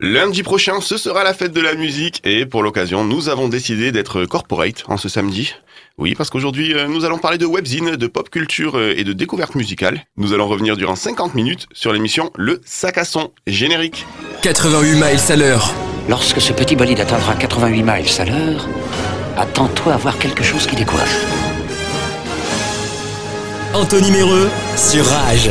Lundi prochain, ce sera la fête de la musique et pour l'occasion, nous avons décidé d'être corporate en ce samedi. Oui, parce qu'aujourd'hui, euh, nous allons parler de webzine, de pop culture euh, et de découverte musicale. Nous allons revenir durant 50 minutes sur l'émission Le Sac à son générique. 88 miles à l'heure. Lorsque ce petit bolide atteindra 88 miles à l'heure, attends-toi à voir quelque chose qui décoiffe. Anthony Méreux sur Rage.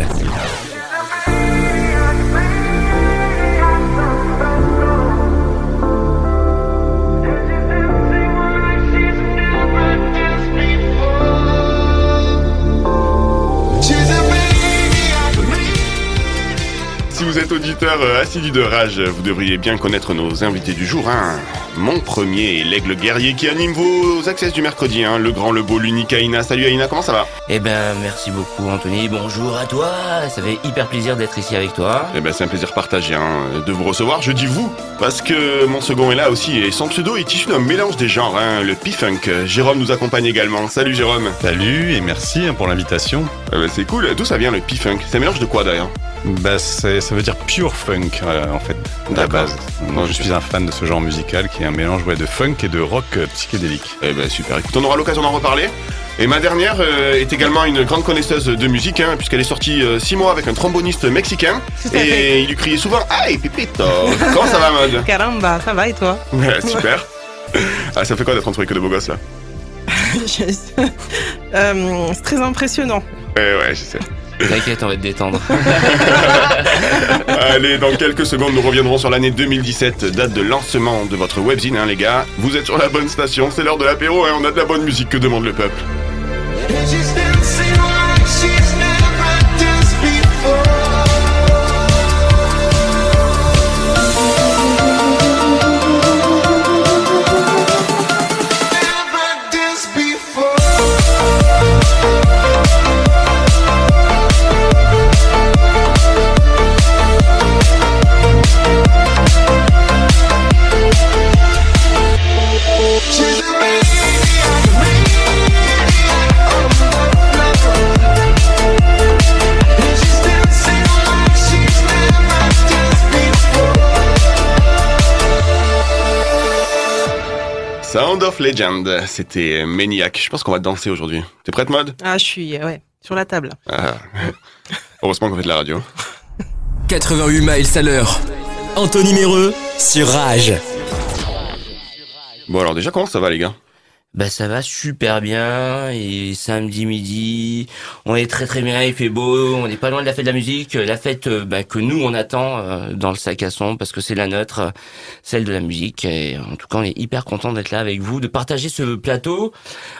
Êtes auditeur euh, assidu de Rage, vous devriez bien connaître nos invités du jour. Hein. Mon premier est l'aigle guerrier qui anime vos accès du mercredi. Hein. Le grand, le beau, l'unique Aïna. Salut Aïna, comment ça va? Eh ben, merci beaucoup, Anthony. Bonjour à toi. Ça fait hyper plaisir d'être ici avec toi. Eh ben, c'est un plaisir partagé hein, de vous recevoir. Je dis vous, parce que mon second est là aussi et son pseudo est issu d'un mélange des genres, hein, le P-Funk. Jérôme nous accompagne également. Salut Jérôme. Salut et merci pour l'invitation. Eh ben, c'est cool. D'où ça vient le P-Funk? C'est un mélange de quoi d'ailleurs? Bah, ça veut dire pure funk euh, en fait, à la base. Donc, je suis un fan de ce genre musical qui est un mélange ouais, de funk et de rock euh, psychédélique. Eh ben super, écoute, on aura l'occasion d'en reparler. Et ma dernière euh, est également une grande connaisseuse de musique, hein, puisqu'elle est sortie euh, six mois avec un tromboniste mexicain. Tout à et fait. il lui criait souvent Hey Pipito Comment ça va, mode Caramba, ça va et toi? Ouais, super. Ah, ça fait quoi d'être entouré que de beaux gosses là? Euh, C'est très impressionnant. Ouais, ouais, je sais. T'inquiète, on va te détendre. Allez, dans quelques secondes, nous reviendrons sur l'année 2017, date de lancement de votre webzine, hein, les gars. Vous êtes sur la bonne station, c'est l'heure de l'apéro, hein, on a de la bonne musique que demande le peuple? Of Legend, c'était Maniac. Je pense qu'on va danser aujourd'hui. T'es prête, mode Ah, je suis euh, ouais, sur la table. Ah. Heureusement qu'on fait de la radio. 88 miles à l'heure. Anthony Méreux sur Rage. Bon alors déjà, comment ça va les gars? Bah ça va super bien et samedi midi, on est très très bien, il fait beau, on n'est pas loin de la fête de la musique, la fête euh, bah, que nous on attend euh, dans le sac à son parce que c'est la nôtre, euh, celle de la musique et en tout cas on est hyper content d'être là avec vous, de partager ce plateau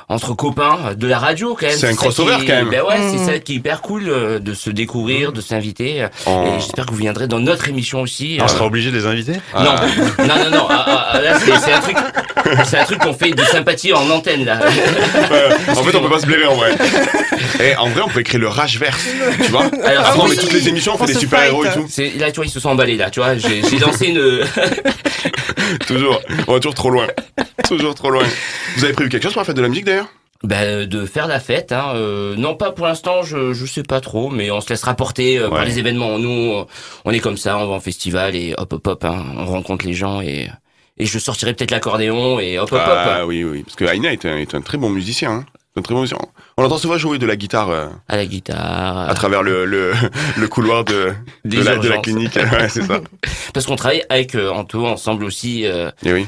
entre copains de la radio quand même. C'est un crossover, qui- quand même. Bah ouais, c'est Mhm. ça qui est hyper cool euh, de se découvrir, de s'inviter En- et j'espère que vous viendrez dans notre émission aussi. On euh, sera obligé de les inviter? Ah. non, non, non, non. ah, ah, ah, là, c'est un truc, c'est un truc qu'on fait de sympathie en antenne là. Euh, en fait, on peut pas se blairer en vrai. Et en vrai, on peut écrire le Rageverse, tu vois Alors, Après, on oui. met toutes les émissions, on fait des super-héros et tout. C'est là, tu vois, ils se sont emballés là. Tu vois, j'ai j'ai lancé une. Toujours. On va toujours trop loin. Toujours trop loin. Vous avez prévu quelque chose pour la fête de la musique d'ailleurs? Bah, de faire la fête. Hein. euh, non, pas pour l'instant. Je je sais pas trop, mais on se laissera porter euh, par les événements. Nous, on est comme ça. On va en festival et hop, hop, hop. Hein, on rencontre les gens et et je sortirai peut-être l'accordéon et hop, hop, hop. Ah oui, oui. Parce que Aina est un, est un très bon musicien. Hein. Un très bon musicien. On l'entend souvent jouer de la guitare euh, À la guitare. à travers le, le, le couloir de, de, la, de la clinique. Ouais, c'est ça. Parce qu'on travaille avec euh, Anto ensemble aussi. euh, Et oui.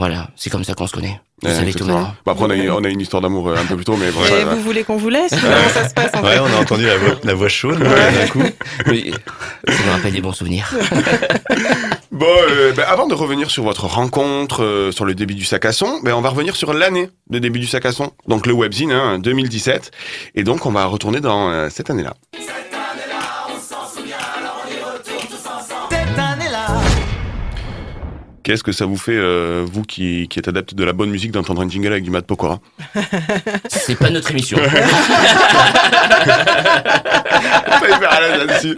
Voilà, c'est comme ça qu'on se connaît. Vous Ouais, savez tout exactement. maintenant. Bon, après, on a, une- on a une histoire d'amour euh, un peu plus tôt, mais bon, Et vous voulez qu'on vous laisse Comment ça se passe en Ouais, fait on a entendu la voix, la voix chaude là, d'un coup. Oui, ça me rappelle des bons souvenirs. Bon, euh, ben, avant de revenir sur votre rencontre, euh, sur le début du sac à son, ben, on va revenir sur l'année de début du sac à son, donc le webzine, hein, 2017. Et donc, on va retourner dans euh, cette année-là. Qu'est-ce que ça vous fait, euh, vous qui, qui êtes adepte de la bonne musique, d'entendre un jingle avec du Matt Pokora? C'est pas notre émission. Est, faire à l'aise là-dessus.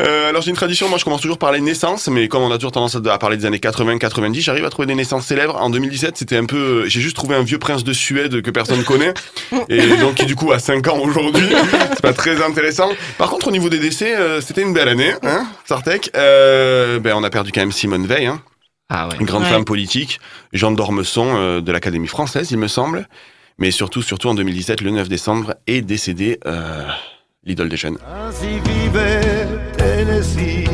Euh, alors j'ai une tradition, moi je commence toujours par les naissances, mais comme on a toujours tendance à parler des années 80-90, j'arrive à trouver des naissances célèbres. En 2017, c'était un peu, euh, j'ai juste trouvé un vieux prince de Suède que personne connaît, et donc qui du coup a 5 ans aujourd'hui. C'est pas très intéressant. Par contre, au niveau des décès, euh, c'était une belle année, hein, Sartek. Euh, ben on a perdu quand même Simone Veil, hein, Ah ouais. une grande Ouais. femme politique, Jean d'Ormesson euh, de l'Académie française, il me semble. Mais surtout, surtout en 2017, le 9 décembre, est décédé euh, l'idole des jeunes. Ainsi vivait Tennessee,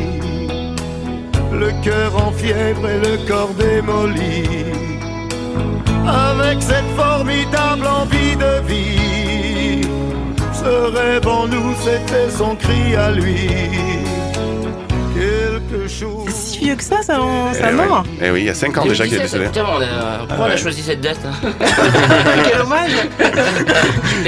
le cœur en fièvre et le corps démoli, avec cette formidable envie de vie. Ce rêve en nous, c'était son cri à lui. C'est si vieux que ça, ça, en- ça Eh mort. Eh oui, il y a 5 ans déjà qu'il est 2017, décédé. putain, on a- pourquoi on a choisi cette date hein Quel hommage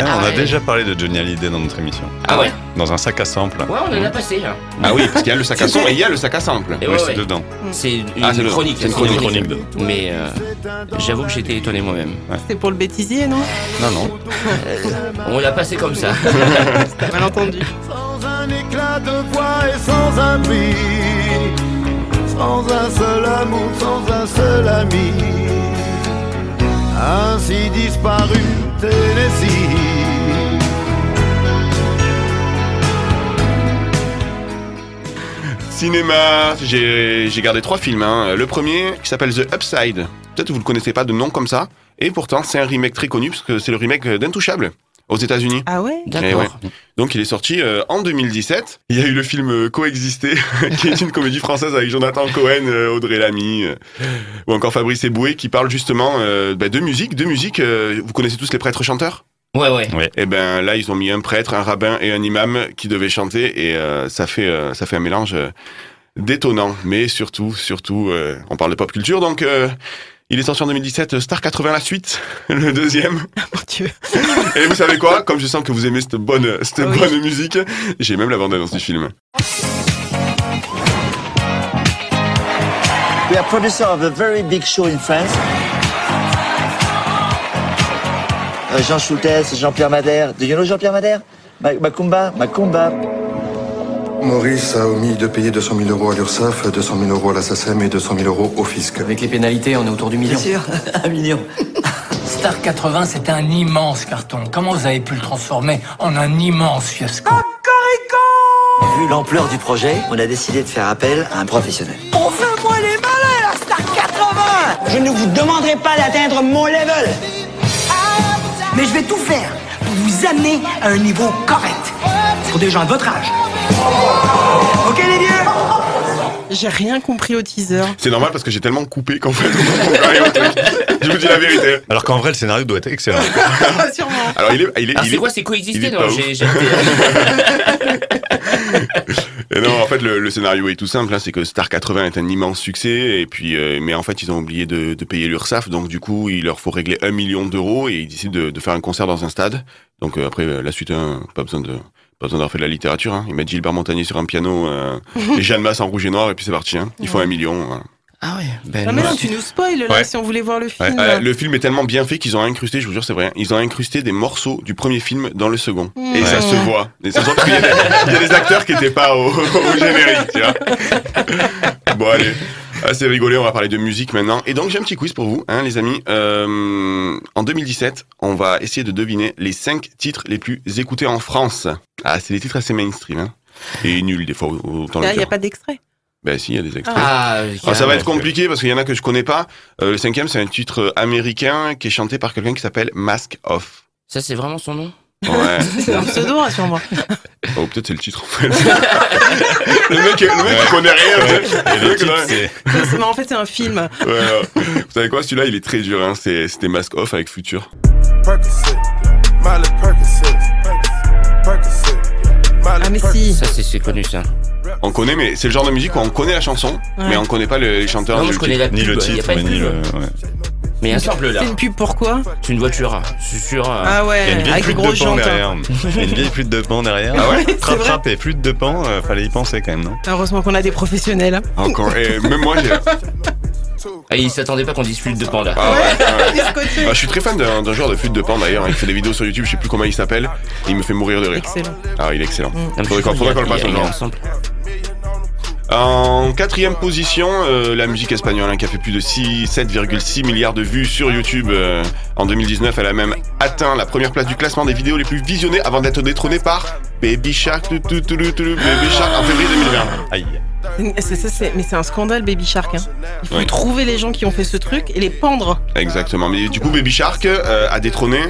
Ah, on a déjà parlé de Johnny Hallyday dans notre émission. Ah ouais Dans un sac à sample. Ouais, on en a passé. hein. Ah oui, parce qu'il y a le sac à son et il y a le sac à sample. Et Oui, ouais, c'est ouais. dedans. C'est une Ah, chronique. c'est une chronique. Chronique. Mais euh, j'avoue que j'étais étonné moi-même. C'est pour le bêtisier, non? Non, non. On l'a passé comme ça. T'as mal entendu. Un de voix et sans un sans un seul amour, sans un seul ami. Ainsi disparu Tennessee. Cinéma, j'ai gardé trois films. hein. Le premier qui s'appelle The Upside. Peut-être que vous le connaissez pas de nom comme ça. Et pourtant, c'est un remake très connu parce que c'est le remake d'Intouchable aux États-Unis. Ah ouais Eh ouais. Donc il est sorti euh, en 2017. Il y a eu le film euh, Coexister, qui est une comédie française avec Jonathan Cohen, euh, Audrey Lamy, euh, ou encore Fabrice Eboué, qui parle justement euh, bah, de musique. De musique, euh, vous connaissez tous les prêtres chanteurs? Ouais, ouais. Et ben là, ils ont mis un prêtre, un rabbin et un imam qui devaient chanter, et euh, ça fait euh, ça fait un mélange euh, détonnant. Mais surtout, surtout, euh, on parle de pop culture, donc. Euh, il est sorti en 2017, euh, Star 80 la suite, le deuxième. Mon Dieu. Et vous savez quoi? Comme je sens que vous aimez cette bonne, cette Oui. bonne musique, j'ai même la bande-annonce du film. We are producer of a very big show in France. Uh, Jean Schultes, Jean-Pierre Madère. Do you know Jean-Pierre Madère? Ma- Macumba Macumba. Maurice a omis de payer 200 000 euros à l'URSSAF, 200 000 euros à la SACEM et 200 000 euros au fisc. Avec les pénalités, on est autour du Bien million. sûr, un million. Star 80, c'était un immense carton. Comment vous avez pu le transformer en un immense fiasco? Vu l'ampleur du projet, on a décidé de faire appel à un professionnel. On fait moi les malins, la Star 80 Je ne vous demanderai pas d'atteindre mon level. Mais je vais tout faire pour vous amener à un niveau correct. Pour des gens de votre âge. Ok les vieux J'ai rien compris au teaser. C'est normal parce que j'ai tellement coupé qu'en fait, on comprend rien au truc. Je vous dis la vérité. Alors qu'en vrai, le scénario doit être excellent. Sûrement. Alors il est, il est, Alors il c'est est- quoi C'est il coexister est Non, pas j'ai ouf. j'ai été- Et non, en fait, le, le scénario est tout simple. hein, c'est que Star 80 est un immense succès, et puis, euh, mais en fait, ils ont oublié de, de payer l'URSSAF, donc du coup, il leur faut régler un million d'euros, et ils décident de, de faire un concert dans un stade. Donc euh, après, euh, la suite, hein, pas besoin de pas besoin d'avoir fait de la littérature. Hein. Ils mettent Gilbert Montagnier sur un piano, euh, et Jeanne Masse en rouge et noir, et puis c'est parti. Hein. Ils font un million. voilà. Ah ouais. Ben, Ah mais non, tu nous spoil là Ouais. si on voulait voir le film. Euh, le film est tellement bien fait qu'ils ont incrusté, je vous jure, c'est vrai, hein, ils ont incrusté des morceaux du premier film dans le second. Et ça se voit. Et ça se voit parce qu'il y, a des- il y a des acteurs qui n'étaient pas au, au générique, tu vois. Bon, allez. Assez rigolé, on va parler de musique maintenant. Et donc, j'ai un petit quiz pour vous, hein, les amis. Euh, en 2017, on va essayer de deviner les 5 titres les plus écoutés en France. Ah, c'est des titres assez mainstream, hein. Et nuls, des fois, autant Là, il n'y a pas d'extrait. Ben si, il y a des extraits. Ah, Ah, ça va être compliqué parce qu'il y en a que je connais pas. Euh, le cinquième, c'est un titre américain qui est chanté par quelqu'un qui s'appelle Mask Off. Ça, c'est vraiment son nom? Ouais. C'est un pseudo, rassure-moi. oh, peut-être c'est le titre en fait. le mec, le mec il connaît rien. Ouais. titre, c'est mais en fait, c'est un film. Ouais. Vous savez quoi, celui-là, il est très dur. Hein. C'est- C'était Mask Off avec Future. Ah mais si. Ça, c'est c'est connu, ça. On connaît, mais c'est le genre de musique où on connaît la chanson, Ouais. mais on connaît pas le- les chanteurs. Non, je le connais titre. la pub. ni le titre, mais ni le. Mais il y a un sample là. C'est une pub pourquoi C'est une voiture. Je suis sûr. euh, Ah Il y a ouais, une vieille avec de grosses pan jantes. hein. derrière. Il y a une vieille flûte de pan derrière. Ah ouais C'est Trap vrai. trap et flûte de pan, euh, fallait y penser quand même, non Heureusement qu'on a des professionnels. Encore. Et même moi, j'ai. Ah, il s'attendait pas qu'on dise flûte de panda. Ah ouais, ouais. Ah, je suis très fan d'un d'un joueur de flûte de pan d'ailleurs. hein. Il fait des vidéos sur YouTube, je sais plus comment il s'appelle. Il me fait mourir de rire. Excellent. Ah, il est excellent. Mais Faudrait qu'on le passe En quatrième position, euh, la musique espagnole hein, qui a fait plus de 6 7,6 milliards de vues sur YouTube euh, en 2019. Elle a même atteint la première place du classement des vidéos les plus visionnées avant d'être détrônée par Baby Shark, Baby Shark en février 2020. Aïe. Mais c'est un scandale, Baby Shark. hein. Il faut Oui. trouver les gens qui ont fait ce truc et les pendre. Exactement. Mais du coup, Baby Shark euh, a détrôné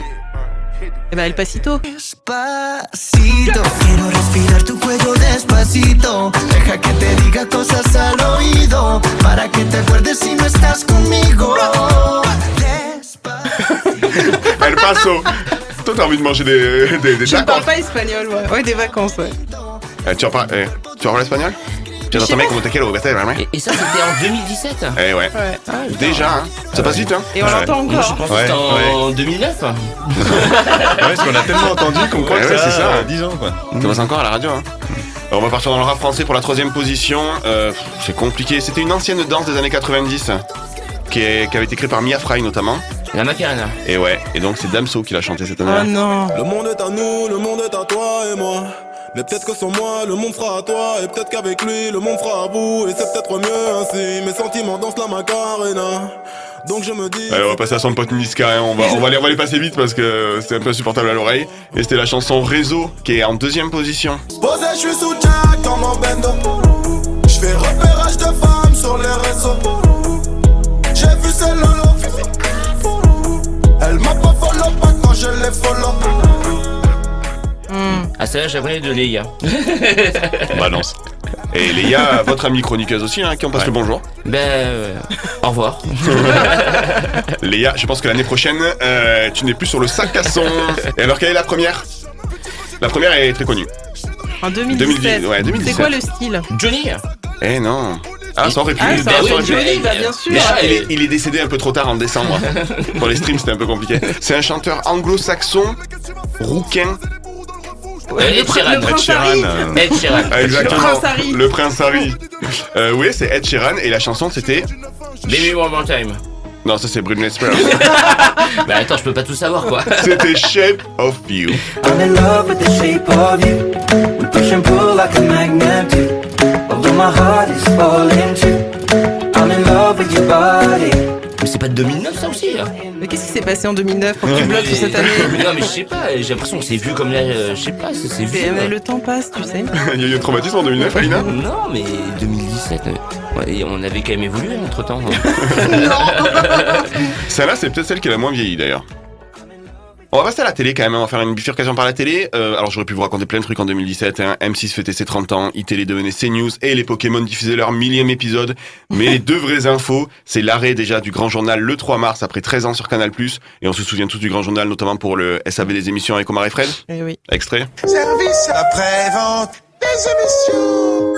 Et ben, El Pasito. Despacito, quiero respirar tu cuello despacito. Deja que te diga cosas al oído. Para que te acuerdes si no estás conmigo. El Paso. Toi, t'as envie de manger des, des, des Je ne tacos parle pas espagnol, ouais. Ouais, des vacances, ouais. Eh, Tu en parles, eh, tu en parles espagnol? Tu Je sais también pas. como te quiero, vete, vraiment Et, et ça, c'était en 2017 Eh ouais. Ouais. Ah, Déjà, hein. Ça passe vite, hein Et on Ouais. l'entend Moi, je encore. pense que c'était en 2009. Ouais, parce qu'on a tellement entendu qu'on croit Ouais, que ouais, c'est c'est ça, ça. euh, 10 ans quoi. Ça passe encore à la radio, hein Alors, on va partir dans le rap français pour la troisième position. Euh, pff, c'est compliqué. C'était une ancienne danse des années 90 qui, est- qui avait été créée par Mia Fry notamment. La Macarena. Et ouais, et donc c'est Damso qui l'a chanté cette Oh année-là. non. Le monde est à nous, le monde est à toi et moi. Mais peut-être que sans moi, le monde sera à toi. Et peut-être qu'avec lui, le monde sera à bout. Et c'est peut-être mieux ainsi. Mes sentiments dansent la Macarena. Donc je me dis. Allez, on va passer à son pote Niska, hein. on, va, on, va les, on va les passer vite parce que c'est un peu insupportable à l'oreille. Et c'était la chanson Réseau qui est en deuxième position. Posé, je suis sous Jack comme un bendo. Je fais repérage de femmes sur les réseaux. J'ai vu celle lolo. Elle m'a pas follow pas quand je l'ai follow. Hmm. Ah, celle-là, j'aimerais de Léa. Balance. Et Léa, votre amie chroniqueuse aussi, hein, qui en passe le bonjour. Ben, euh, au revoir. Léa, je pense que l'année prochaine, euh, tu n'es plus sur le sac à son. Et alors, quelle est la première? La première est très connue. En 2017. 2010, ouais, 2017. C'est quoi le style? Johnny Eh non. Ah, ça aurait pu. Ah, ça aurait pu. pu. Johnny, bah, bien sûr. Mais il est, il est décédé un peu trop tard en décembre. Pour les streams, c'était un peu compliqué. C'est un chanteur anglo-saxon, rouquin. Ed Sheeran. le Prince Harry. euh, Ed Sheeran. Ah, exactement. Le Prince Harry. Le Prince Harry. Euh, oui, c'est Ed Sheeran et la chanson c'était. Baby One More Time. Non, ça c'est Britney Spears. Bah attends, je peux pas tout savoir quoi. c'était Shape of You. I'm in love with the shape of you. We push and pull like a magnet do. Although my heart is falling too. I'm in love with your body. Mais c'est pas de 2009 ça aussi hein Mais qu'est-ce qui s'est passé en 2009 pour que tu bloques sur cette année Non mais je sais pas, j'ai l'impression que c'est vu comme là, euh, je sais pas, c'est c'est vu. Mais, le temps passe, tu sais. Il y a eu un traumatisme en 2009, Alina? Non mais 2017, euh, ouais, on avait quand même évolué entre temps. Celle-là, c'est peut-être celle qui est la moins vieillie d'ailleurs. On va passer à la télé quand même, on va faire une bifurcation par la télé. Euh, alors j'aurais pu vous raconter plein de trucs en 2017. Hein. M6 fêtait ses 30 ans, iTélé devenait CNews et les Pokémon diffusaient leur millième épisode. Mais les deux vraies infos, c'est l'arrêt déjà du Grand Journal le 3 mars après 13 ans sur Canal+. Et on se souvient tous du Grand Journal, notamment pour le SAV des émissions avec Omar et Fred. Eh oui. Extrait. Service après-vente des émissions.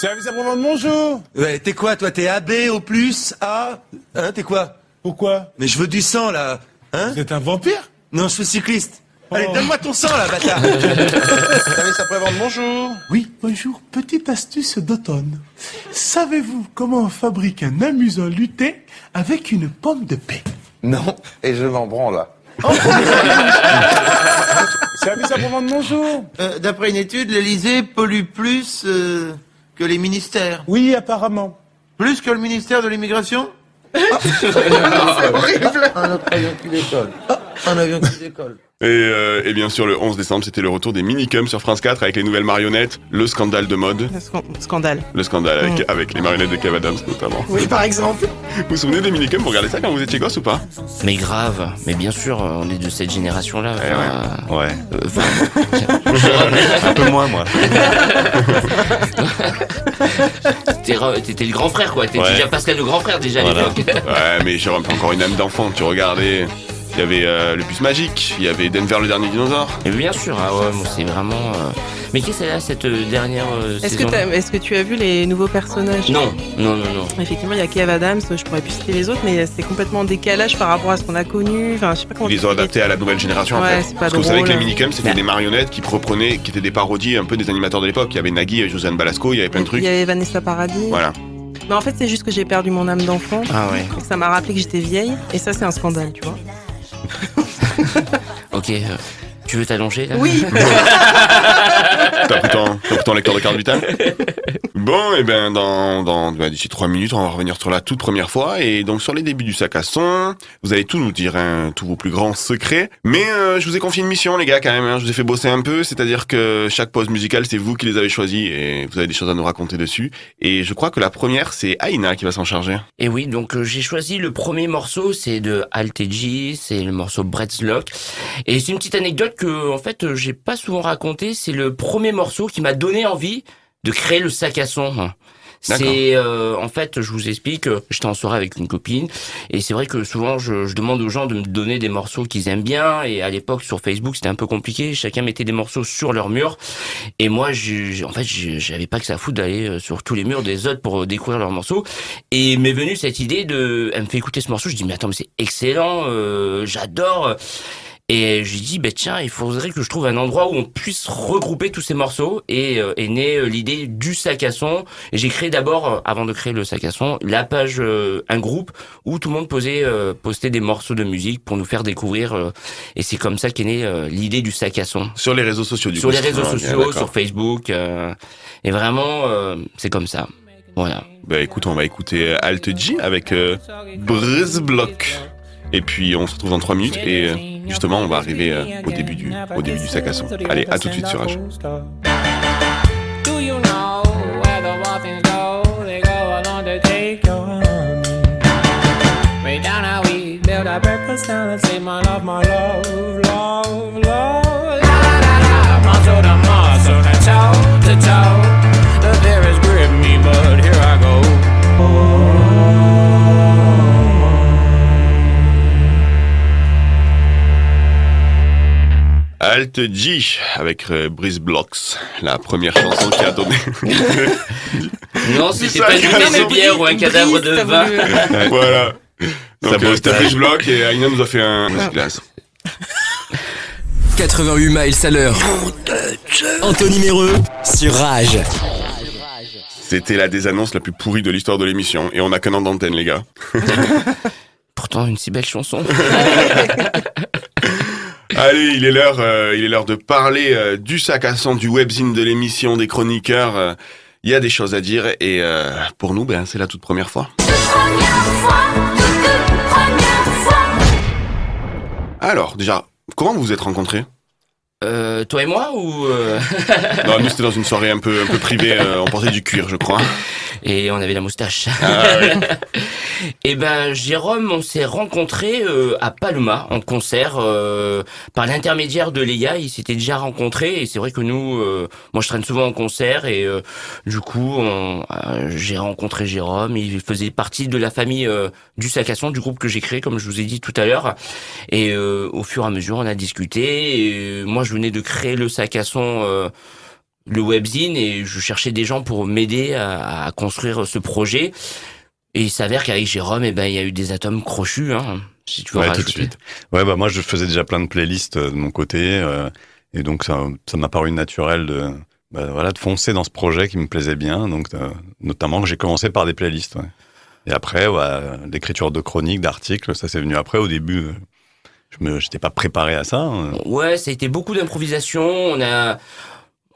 Service après-vente, bonjour. Ouais, t'es quoi, toi? T'es AB au plus A? Hein, t'es quoi? Pourquoi? Mais je veux du sang, là Hein? Vous êtes un vampire? Non, je suis cycliste Allez, Oh. donne-moi ton sang, là, bâtard Service après-vente, bonjour. Oui, bonjour. Petite astuce d'automne. Savez-vous comment on fabrique un amusant lutin avec une pomme de paix? Non, et je m'en branle. Service après-vente, bonjour. Euh, D'après une étude, l'Elysée pollue plus euh, que les ministères. Oui, apparemment. Plus que le ministère de l'immigration? Un autre avion qui décolle. Un avion qui décolle. Et, euh, et bien sûr, le 11 décembre, c'était le retour des minicums sur France 4 avec les nouvelles marionnettes, le scandale de mode, Le scan- Scandale. le scandale avec, avec les marionnettes de Kev Adams notamment. Oui, par exemple. Vous vous souvenez des minicums? Vous regardez ça quand vous étiez gosse ou pas? Mais grave, mais bien sûr, on est de cette génération-là. Eh enfin, Ouais. euh, enfin, Un peu moins, moi. T'étais le grand frère quoi, t'étais Ouais. déjà Pascal le grand frère déjà à Voilà. l'époque. Ouais, mais j'ai encore une âme d'enfant. Tu regardais, il y avait euh, le bus magique, il y avait Denver le dernier dinosaure. Et bien sûr, ah ouais, moi c'est vraiment. euh, Mais qu'est-ce qu'elle a cette euh, dernière euh, Est-ce que, saison t'as- est-ce que tu as vu les nouveaux personnages? Non, non, non, non. Effectivement, il y a Kev Adams, je pourrais plus citer les autres, mais c'est complètement en décalage par rapport à ce qu'on a connu. Enfin, je sais pas comment. Ils les ont adaptés à la nouvelle génération en Ouais, fait. c'est pas Parce que vous savez que les minicums c'était Bah. des marionnettes qui reprenaient, qui étaient des parodies un peu des animateurs de l'époque. Il y avait Nagui et Josiane Balasco, il y avait plein de Il trucs. y avait Vanessa Paradis. Voilà. Mais en fait, c'est juste que j'ai perdu mon âme d'enfant. Ah ouais. Ça m'a rappelé que j'étais vieille, et ça, c'est un scandale, tu vois. Ok. Tu veux t'allonger là Oui. T'as pris, pris ton lecteur de carte vitale Bon, et ben dans, dans bah, d'ici trois minutes, on va revenir sur la toute première fois et donc sur les débuts du sac à son. Vous allez tout nous dire, hein, tous vos plus grands secrets. Mais euh, je vous ai confié une mission, les gars, quand même. hein. Je vous ai fait bosser un peu, c'est-à-dire que chaque pause musicale, c'est vous qui les avez choisis et vous avez des choses à nous raconter dessus. Et je crois que la première, c'est Aina qui va s'en charger. Et oui, donc euh, j'ai choisi le premier morceau, c'est de Alteji, c'est le morceau Brett's Lock. Et c'est une petite anecdote que, en fait, euh, j'ai pas souvent raconté. C'est le premier morceau qui m'a donné envie de créer le sac à son. C'est euh, en fait, je vous explique, euh, j'étais en soirée avec une copine et c'est vrai que souvent je, je demande aux gens de me donner des morceaux qu'ils aiment bien et à l'époque sur Facebook c'était un peu compliqué, chacun mettait des morceaux sur leur mur et moi j'ai- en fait j'avais pas que ça à foutre d'aller euh, sur tous les murs des autres pour découvrir leurs morceaux et m'est venue cette idée de, elle me fait écouter ce morceau, je dis mais attends mais c'est excellent, euh, j'adore et j'ai dit, bah tiens, il faudrait que je trouve un endroit où on puisse regrouper tous ces morceaux. Et euh, est née euh, l'idée du sac à son. Et j'ai créé d'abord, euh, avant de créer le sac à son, la page, euh, un groupe où tout le monde posait, euh, postait des morceaux de musique pour nous faire découvrir. euh, et c'est comme ça qu'est née l'idée du sac à son. Sur les réseaux sociaux, du Sur coup. les réseaux Ah, bien, sociaux, d'accord. sur Facebook. euh, et vraiment, euh, c'est comme ça. Voilà. Bah écoute, on va écouter Alt G avec euh, Briz Block. Et puis on se retrouve dans 3 minutes et euh, justement on va arriver euh, au début du au début du sac à son. Allez, à tout de suite sur Rage. Down how we build our breakfast down and say my love, my love, love, love. Alt G avec euh, Briz Blocks, la première chanson qui a donné. Non, c'était pas une bouteille de bière ou un cadavre de vin. voilà. Donc Ça euh, c'était ça. Briz Block et Aina nous a fait un glace. 88 miles à l'heure. Anthony Méreux sur Rage. C'était la désannonce la plus pourrie de l'histoire de l'émission et on a qu'un an d'antenne les gars. Pourtant, une si belle chanson. Allez, il est l'heure, euh, il est l'heure de parler euh, du sac à sang, du webzine de l'émission, des chroniqueurs. euh, Il y a des choses à dire et euh, pour nous, ben, c'est la toute première fois. Alors, déjà, comment vous vous êtes rencontrés? Euh, toi et moi ou euh, Non, nous c'était dans une soirée un peu un peu privée. euh, on portait du cuir, je crois. Et on avait la moustache. Ah, ouais. Et ben Jérôme, on s'est rencontrés euh, à Palma en concert euh, par l'intermédiaire de Léa. Ils s'étaient déjà rencontrés et c'est vrai que nous, euh, moi je traîne souvent en concert et euh, du coup on- j'ai rencontré Jérôme. Il faisait partie de la famille euh, du sac à son, du groupe que j'ai créé comme je vous ai dit tout à l'heure. Et euh, au fur et à mesure on a discuté. Et, moi je venais de créer le sac à son. euh, le webzine et je cherchais des gens pour m'aider à, à construire ce projet. Et il s'avère qu'avec Jérôme, eh ben, il y a eu des atomes crochus, hein, si tu veux Ouais, tout de suite. Ouais, bah moi je faisais déjà plein de playlists euh, de mon côté, euh, et donc ça, ça m'a paru naturel de, bah, voilà, de foncer dans ce projet qui me plaisait bien. Donc euh, notamment que j'ai commencé par des playlists. ouais. Et après, ouais, l'écriture de chroniques, d'articles, ça c'est venu après. Au début, je me, j'étais pas préparé à ça. hein. Ouais, ça a été beaucoup d'improvisation. On a,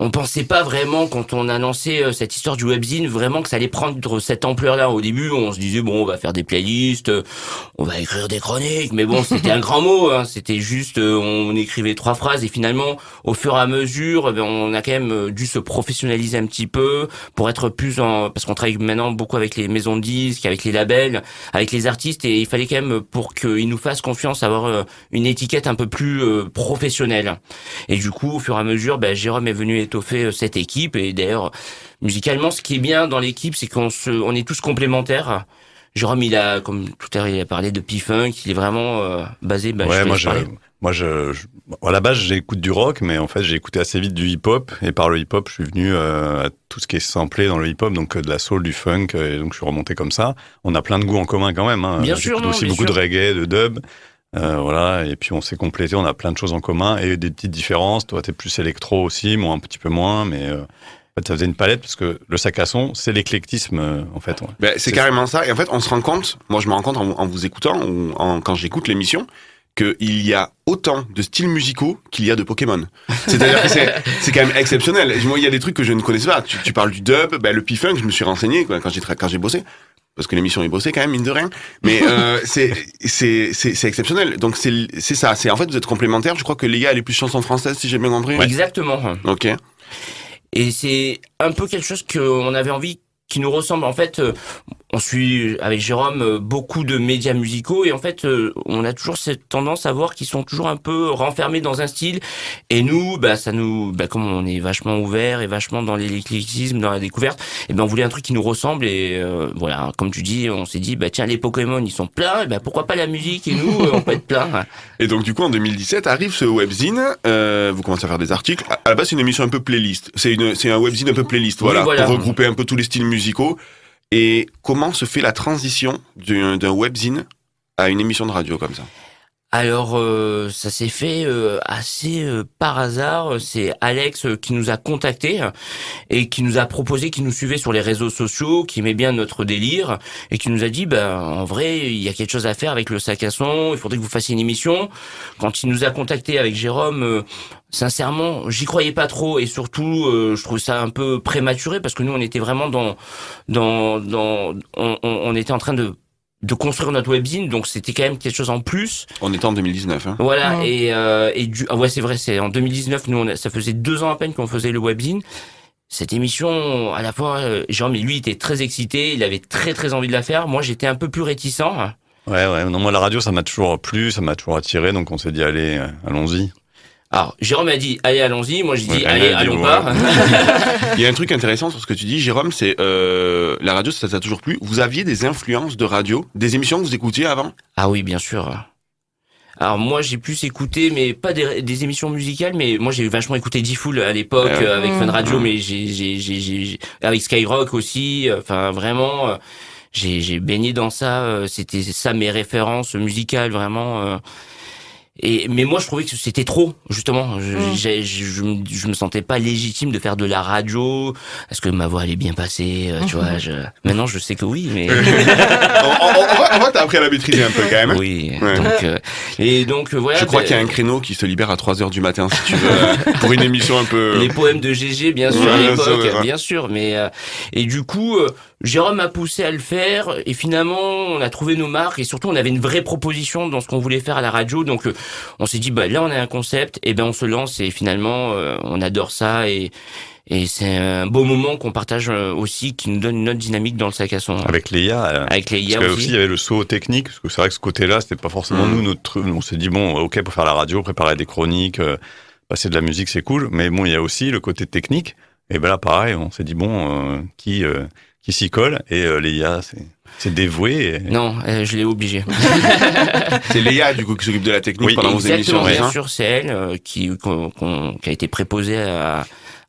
on pensait pas vraiment quand on a lancé euh, cette histoire du webzine vraiment que ça allait prendre cette ampleur-là. Au début, on se disait bon, on va faire des playlists, euh, on va écrire des chroniques, mais bon, c'était un grand mot. Hein. C'était juste, euh, on écrivait trois phrases et finalement, au fur et à mesure, eh ben, on a quand même dû se professionnaliser un petit peu pour être plus en, parce qu'on travaille maintenant beaucoup avec les maisons de disques, avec les labels, avec les artistes et il fallait quand même pour qu'ils nous fassent confiance avoir une étiquette un peu plus professionnelle. Et du coup, au fur et à mesure, ben, Jérôme est venu étoffer euh, cette équipe. Et d'ailleurs, musicalement, ce qui est bien dans l'équipe, c'est qu'on se, on est tous complémentaires. Jérôme, il a, comme tout à l'heure, il a parlé de P-Funk, il est vraiment euh, basé. Je ouais, moi, je, moi, je, je- à la base, j'écoute du rock, mais en fait, j'ai écouté assez vite du hip-hop, et par le hip-hop, je suis venu euh, à tout ce qui est samplé dans le hip-hop, donc de la soul, du funk, et donc je suis remonté comme ça. On a plein de goûts en commun quand même. Hein. Bien sûr, non, aussi bien beaucoup sûr. de reggae, de dub. Euh, voilà, et puis on s'est complété, on a plein de choses en commun et des petites différences. Toi, t'es plus électro aussi, moi un petit peu moins, mais euh, en fait, ça faisait une palette parce que le sac à son, c'est l'éclectisme euh, en fait. ouais. Ben, c'est carrément ça. Et en fait, on se rend compte, moi je me rends compte en, en vous écoutant, ou en, quand j'écoute l'émission, qu'il y a autant de styles musicaux qu'il y a de Pokémon. C'est-à-dire que c'est, quand même exceptionnel. Moi, il y a des trucs que je ne connaissais pas. Tu, tu parles du dub, ben, le P-Funk, je me suis renseigné quand j'ai bossé. Parce que l'émission est bossée quand même, mine de rien. Mais euh, c'est, c'est, c'est, c'est exceptionnel. Donc c'est, c'est ça. C'est en fait vous êtes complémentaires. Je crois que Léa elle est plus chanson française si j'ai bien compris. Exactement. Ok. Et c'est un peu quelque chose qu'on avait envie qui nous ressemble. En fait, euh, on suit avec Jérôme euh, beaucoup de médias musicaux et en fait, euh, on a toujours cette tendance à voir qu'ils sont toujours un peu renfermés dans un style. Et nous, bah, ça nous, bah, comme on est vachement ouvert et vachement dans l'éclectisme, dans la découverte, et ben on voulait un truc qui nous ressemble et euh, voilà, comme tu dis, on s'est dit, bah tiens, les Pokémon ils sont pleins, et ben pourquoi pas la musique et nous, euh, on peut être plein. Et donc du coup en 2017 arrive ce webzine. euh, vous commencez à faire des articles. À la base c'est une émission un peu playlist. C'est une, c'est un webzine un peu playlist. Oui, voilà. pour regrouper un peu tous les styles musicaux. Et comment se fait la transition d'un webzine à une émission de radio comme ça? Alors, euh, ça s'est fait euh, assez euh, par hasard. C'est Alex euh, qui nous a contactés euh, et qui nous a proposé, qui nous suivait sur les réseaux sociaux, qui aimait bien notre délire et qui nous a dit, ben, en vrai, il y a quelque chose à faire avec le sac à son. Il faudrait que vous fassiez une émission. Quand il nous a contactés avec Jérôme, euh, sincèrement, j'y croyais pas trop et surtout, euh, je trouve ça un peu prématuré parce que nous, on était vraiment dans, dans, dans, on- on était en train de de construire notre webzine, donc c'était quand même quelque chose en plus. On était en 2019. Hein. Voilà, et, euh, et du, ah ouais, c'est vrai, c'est en 2019, nous, on a- ça faisait deux ans à peine qu'on faisait le webzine. Cette émission, à la fois, euh, Jérôme, lui, était très excité, il avait très très envie de la faire. Moi, j'étais un peu plus réticent. Ouais, ouais. Non, moi, la radio, ça m'a toujours plu, ça m'a toujours attiré, donc on s'est dit, allez, euh, allons-y. Alors, Jérôme a dit, allez, allons-y. Moi, j'ai dit, Ouais, allez, allons ouais. pas. Il y a un truc intéressant sur ce que tu dis, Jérôme, c'est euh, la radio, ça t'a toujours plu. Vous aviez des influences de radio, des émissions que vous écoutiez avant? Ah oui, bien sûr. Alors moi j'ai plus écouté, mais pas des, des émissions musicales, mais moi j'ai vachement écouté D-Fool à l'époque euh, avec Mmh. Fun Radio, Mmh. mais j'ai, j'ai, j'ai, j'ai- avec Skyrock aussi. euh, Enfin vraiment, euh, j'ai, j'ai baigné dans ça. euh, C'était ça mes références musicales vraiment. Et mais moi je trouvais que c'était trop justement. Je, Mmh. je, je, me- je me sentais pas légitime de faire de la radio. Est-ce que ma voix allait bien passer euh, Tu vois. Je... Maintenant je sais que oui, mais. on, on, on voit, on voit que t'as appris à la maîtriser un peu quand même. Oui. Ouais. Donc euh, et donc euh, voilà. Je crois qu'il y a un créneau qui se libère à 3h du matin, si tu veux, pour une émission un peu... Les poèmes de GG, bien sûr, Ouais, à bien l'époque, bien sûr. Mais euh, et du coup, euh, Jérôme m'a poussé à le faire. Et finalement, on a trouvé nos marques et surtout, on avait une vraie proposition dans ce qu'on voulait faire à la radio. Donc, euh, on s'est dit, bah là, on a un concept. Et ben, on se lance. Et finalement, euh, on adore ça. Et et c'est un beau moment qu'on partage euh, aussi, qui nous donne une autre dynamique dans le sac à son. Avec Léa. Avec les Parce que aussi. il y avait le saut technique, parce que c'est vrai que ce côté-là, c'était pas forcément Mhm. nous, notre truc. On s'est dit, bon, ok, pour faire la radio, préparer des chroniques, passer de la musique, c'est cool. Mais bon, il y a aussi le côté technique. Et ben là, pareil, on s'est dit, bon, euh, qui, euh, qui s'y colle Et euh, Léa, c'est, c'est dévoué. et- Non, euh, je l'ai obligé. C'est Léa, du coup, qui s'occupe de la technique Oui, pendant vos émissions. c'est bien sûr, c'est elle euh, qui, a été préposée à,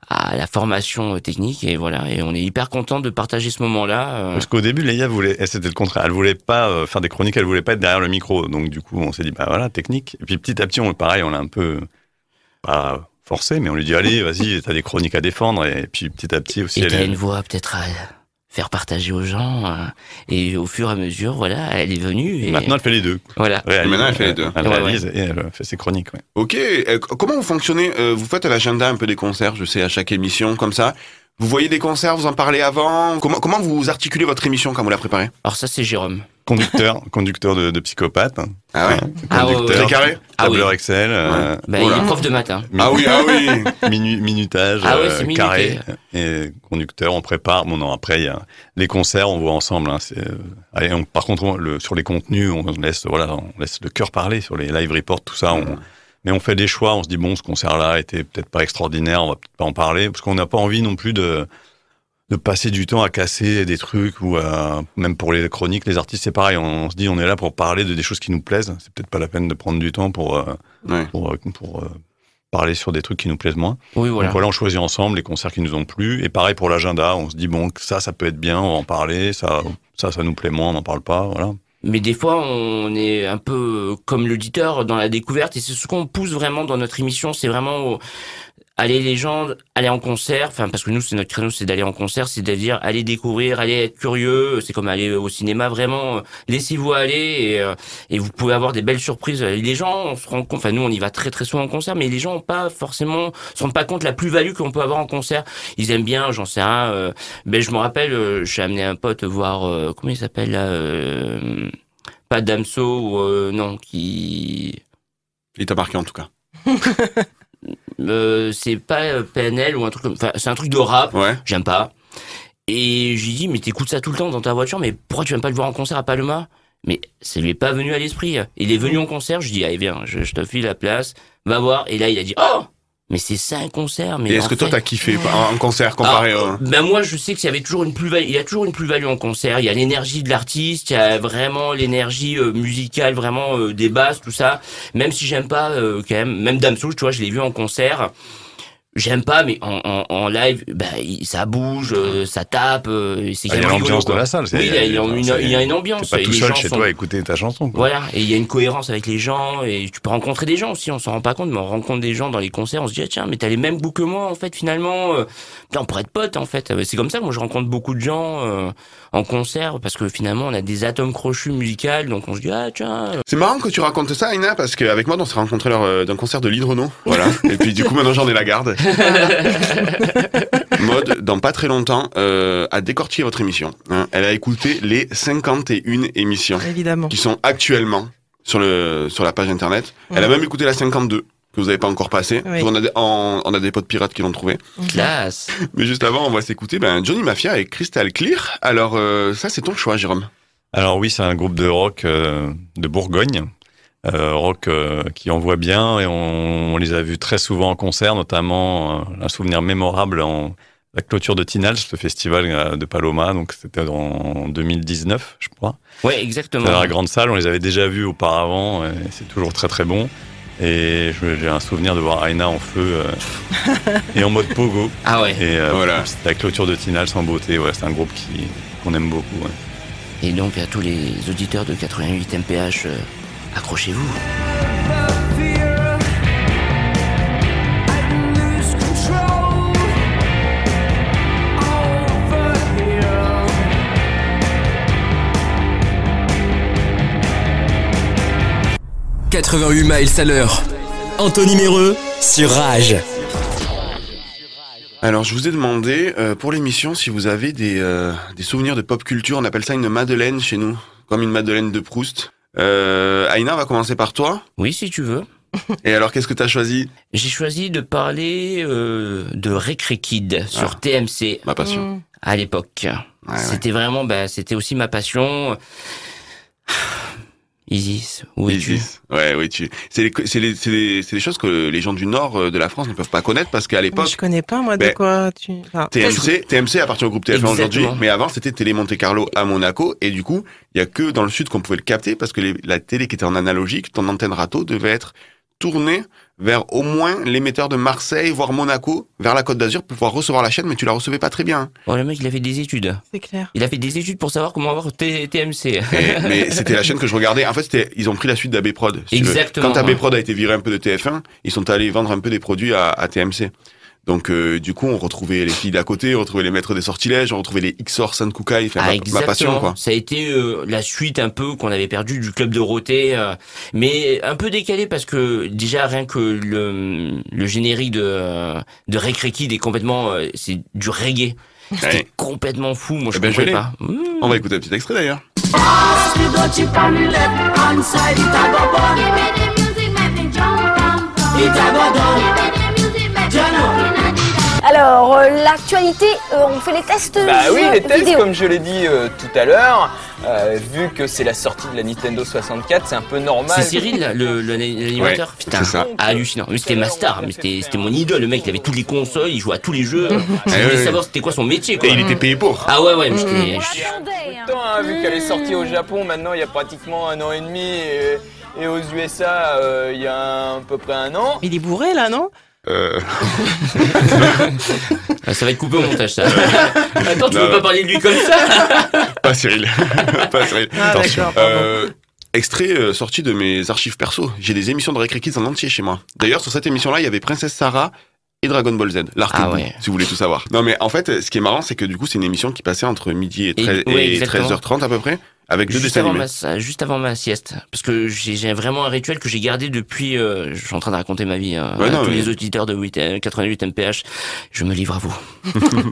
à la formation technique et voilà. Et on est hyper content de partager ce moment-là. euh. Parce qu'au début, Léa voulait, c'était le contraire, elle voulait pas euh, faire des chroniques, elle voulait pas être derrière le micro. Donc du coup, on s'est dit, bah voilà, technique. Et puis petit à petit, on, pareil, on l'a un peu, pas forcé, mais on lui dit, allez, vas-y, t'as des chroniques à défendre. Et puis petit à petit aussi, Et elle t'as est- une voix peut-être à faire partager aux gens. euh, et au fur et à mesure, voilà, elle est venue. Et Maintenant, elle fait les deux. Voilà. Réalise, Maintenant, elle fait les deux. Elle Ouais, réalise et elle fait ses chroniques. Ouais. Ok, euh, comment vous fonctionnez Euh, Vous faites l'agenda un peu des concerts, je sais, à chaque émission, comme ça. Vous voyez des concerts, vous en parlez avant Comment, comment vous articulez votre émission quand vous la préparez? Alors ça, c'est Jérôme. Conducteur, conducteur de, de psychopathe. Ah ouais Ah ouais, Conducteur, Très carré Ah tableur oui. Excel. euh, Bah, il est prof de maths. mi- Ah oui, ah oui minu- minutage, Ah ouais, euh, carré. Et conducteur, on prépare. Bon, non, après, il y a les concerts, on voit ensemble. Hein, euh, allez, on- par contre, on- le, sur les contenus, on laisse, voilà, on laisse le cœur parler sur les live reports, tout ça. On, mais on fait des choix. On se dit, bon, ce concert-là était peut-être pas extraordinaire, on va peut-être pas en parler, parce qu'on n'a pas envie non plus de de passer du temps à casser des trucs ou à, même pour les chroniques, les artistes, c'est pareil. On, se dit, on est là pour parler de des choses qui nous plaisent. C'est peut-être pas la peine de prendre du temps pour, euh, Ouais. pour, euh, pour, euh, parler sur des trucs qui nous plaisent moins. Oui, voilà. Donc voilà, on choisit ensemble les concerts qui nous ont plu. Et pareil pour l'agenda, on se dit, bon, ça, ça peut être bien, on va en parler. Ça, ça, ça nous plaît moins, on n'en parle pas. Voilà. Mais des fois, on est un peu comme l'auditeur dans la découverte et c'est ce qu'on pousse vraiment dans notre émission. C'est vraiment aller les gens, aller en concert, enfin parce que nous c'est notre créneau, c'est d'aller en concert, c'est-à-dire aller découvrir, aller être curieux, c'est comme aller au cinéma vraiment. euh, Laissez-vous aller et, euh, et vous pouvez avoir des belles surprises. Les gens, on se rend compte, enfin nous on y va très très souvent en concert, mais les gens ont pas forcément se rendent pas compte la plus-value qu'on peut avoir en concert. Ils aiment bien, j'en sais rien. euh, ben je me rappelle, euh, j'ai amené un pote voir euh, comment il s'appelle là, euh, pas Damso ou euh, non qui. Il t'a marqué en tout cas. Euh, c'est pas euh, PNL ou un truc comme enfin c'est un truc de rap. Ouais. j'aime pas. Et j'ai dit mais t'écoutes ça tout le temps dans ta voiture mais pourquoi tu viens pas le voir en concert à Paloma? Mais ça lui est pas venu à l'esprit. Il est venu en concert je dis allez viens je, je te file la place va voir. Et là il a dit oh mais c'est ça un concert mais est-ce que toi t'as kiffé en concert comparé ah, au... ben moi, je sais qu'il y avait toujours une plus-value. Il y a toujours une plus-value en concert. Il y a l'énergie de l'artiste, il y a vraiment l'énergie euh, musicale, vraiment euh, des basses, tout ça. Même si j'aime pas, euh, quand même, même Damso, tu vois, je l'ai vu en concert. J'aime pas, mais en, en, en live, ben, il- ça bouge, euh, ça tape, euh, c'est Ah, Il y a l'ambiance de la salle. c'est- Oui, il y a, il y a une, il y a une ambiance. Pas et tout les seul gens chez sont- toi à écouter ta chanson. quoi. voilà, et il y a une cohérence avec les gens, et tu peux rencontrer des gens aussi, on s'en rend pas compte, mais on rencontre des gens dans les concerts, on se dit, ah, tiens, mais t'as les mêmes goûts que moi, en fait, finalement, euh, on pourrait être potes, en fait. C'est comme ça moi je rencontre beaucoup de gens euh, en concert, parce que finalement, on a des atomes crochus musicaux, donc on se dit, ah, tiens. C'est marrant que tu racontes ça, Aina, parce qu'avec moi, on s'est rencontrés lors d'un concert de l'Hydrono. Voilà. Et puis, du coup, maintenant, j'en ai la garde. Mode, dans pas très longtemps, euh, a décortiqué votre émission. hein. Elle a écouté les 51 émissions Évidemment. qui sont actuellement sur, le, sur la page internet. Elle a même écouté la 52 que vous n'avez pas encore passée. Oui. On, a des, en- on a des potes pirates qui l'ont trouvé. Classe. Mais juste avant, on va s'écouter ben, Johnny Mafia et Crystal Clear. Alors, euh, ça, c'est ton choix, Jérôme. Alors oui, c'est un groupe de rock euh, de Bourgogne, euh, rock euh, qui envoie bien et on, on les a vus très souvent en concert, notamment euh, un souvenir mémorable en la clôture de Tinals, le festival euh, de Paloma, donc c'était en 2019, je crois. Ouais, exactement. Dans la grande salle, on les avait déjà vus auparavant et c'est toujours très très bon. Et je- j'ai un souvenir de voir Aina en feu euh, et en mode pogo. Ah ouais. Et euh, Voilà. c'était la clôture de Tinals en beauté. Ouais, c'est un groupe qui qu'on aime beaucoup. ouais. Et donc, à tous les auditeurs de 88 MPH, euh, accrochez-vous. « 88 miles à l'heure. Anthony Méreux sur Rage. Alors, je vous ai demandé euh, pour l'émission si vous avez des, euh, des souvenirs de pop culture. On appelle ça une madeleine chez nous, comme une madeleine de Proust. Euh, Aïna, on va commencer par toi. Oui, si tu veux. Et alors, qu'est-ce que tu as choisi? J'ai choisi de parler euh, de Recre Kid sur Ah. TMC. Ma passion. À l'époque. ouais. C'était vraiment, bah, c'était aussi ma passion. Isis, où es-tu? Isis. Ouais, oui, tu. C'est les, c'est les, c'est les, c'est les choses que les gens du nord euh, de la France ne peuvent pas connaître parce qu'à l'époque, je connais pas, moi, de Ben, quoi tu. Enfin, TMC, TMC appartient au groupe TF1 aujourd'hui, mais avant c'était Télé Monte Carlo à Monaco et du coup, il y a que dans le sud qu'on pouvait le capter parce que les- la télé qui était en analogique, ton antenne râteau devait être tournée vers au moins l'émetteur de Marseille, voire Monaco, vers la Côte d'Azur pour pouvoir recevoir la chaîne, mais tu la recevais pas très bien. Oh, le mec, il a fait des études. c'est clair. Il a fait des études pour savoir comment avoir T- TMC. Et- mais c'était la chaîne que je regardais. En fait, c'était, ils ont pris la suite d'AB Prod. si. Exactement, Quand AB. Prod a été viré un peu de TF1, ils sont allés vendre un peu des produits à, à TMC. Donc, euh, du coup, on retrouvait les filles d'à côté, on retrouvait les maîtres des sortilèges, on retrouvait les XOR Sankukai, enfin, Ah, ma, ma passion, quoi. Ça a été euh, la suite un peu qu'on avait perdu du club de Roté, euh, mais un peu décalé parce que déjà rien que le, le générique de euh, de Recre Kid est complètement, euh, c'est du reggae. C'était Ouais. complètement fou. Moi, je Eh ben, je comprenais l'ai. pas. Mmh. On va écouter un petit extrait d'ailleurs. Alors, euh, l'actualité, euh, on fait les tests Bah oui, jeux les tests, vidéo. comme je l'ai dit euh, tout à l'heure, euh, vu que c'est la sortie de la Nintendo 64, c'est un peu normal. C'est Cyril, là, le, le- l'animateur. Ouais, Putain, c'est ça. hallucinant. Mais c'était ma star, mais c'était mon idole. Le mec, il avait toutes les consoles, il jouait à tous les jeux. Je Eh voulais oui. savoir c'était quoi son métier. Quoi. Et il était payé pour. Ah ouais, ouais, mais j'étais. Temps, hein, vu qu'elle est sortie au Japon maintenant il y a pratiquement un an et demi et, et aux USA euh, il y a à peu près un an. Il est bourré, là, non? Euh... Ah, Ça va être coupé au montage, ça. Attends, tu Non, veux pas parler de lui comme ça Pas Cyril. pas Cyril. Ah, Attention. Euh, extrait euh, sorti de mes archives perso. J'ai des émissions de Recre Kids en entier chez moi. D'ailleurs, sur cette émission-là, il y avait Princesse Sarah et Dragon Ball Z, l'art Ah et ouais. si vous voulez tout savoir. Non mais en fait, ce qui est marrant, c'est que du coup, c'est une émission qui passait entre midi et, 13 ouais, et exactement. 13h30 à peu près, avec deux Juste dessins avant, animés. ma, juste avant ma sieste. Parce que j'ai vraiment un rituel que j'ai gardé depuis. euh, je suis en train de raconter ma vie hein, Ouais, à non, tous mais- les auditeurs de 8, euh, 88 MPH. Je me livre à vous.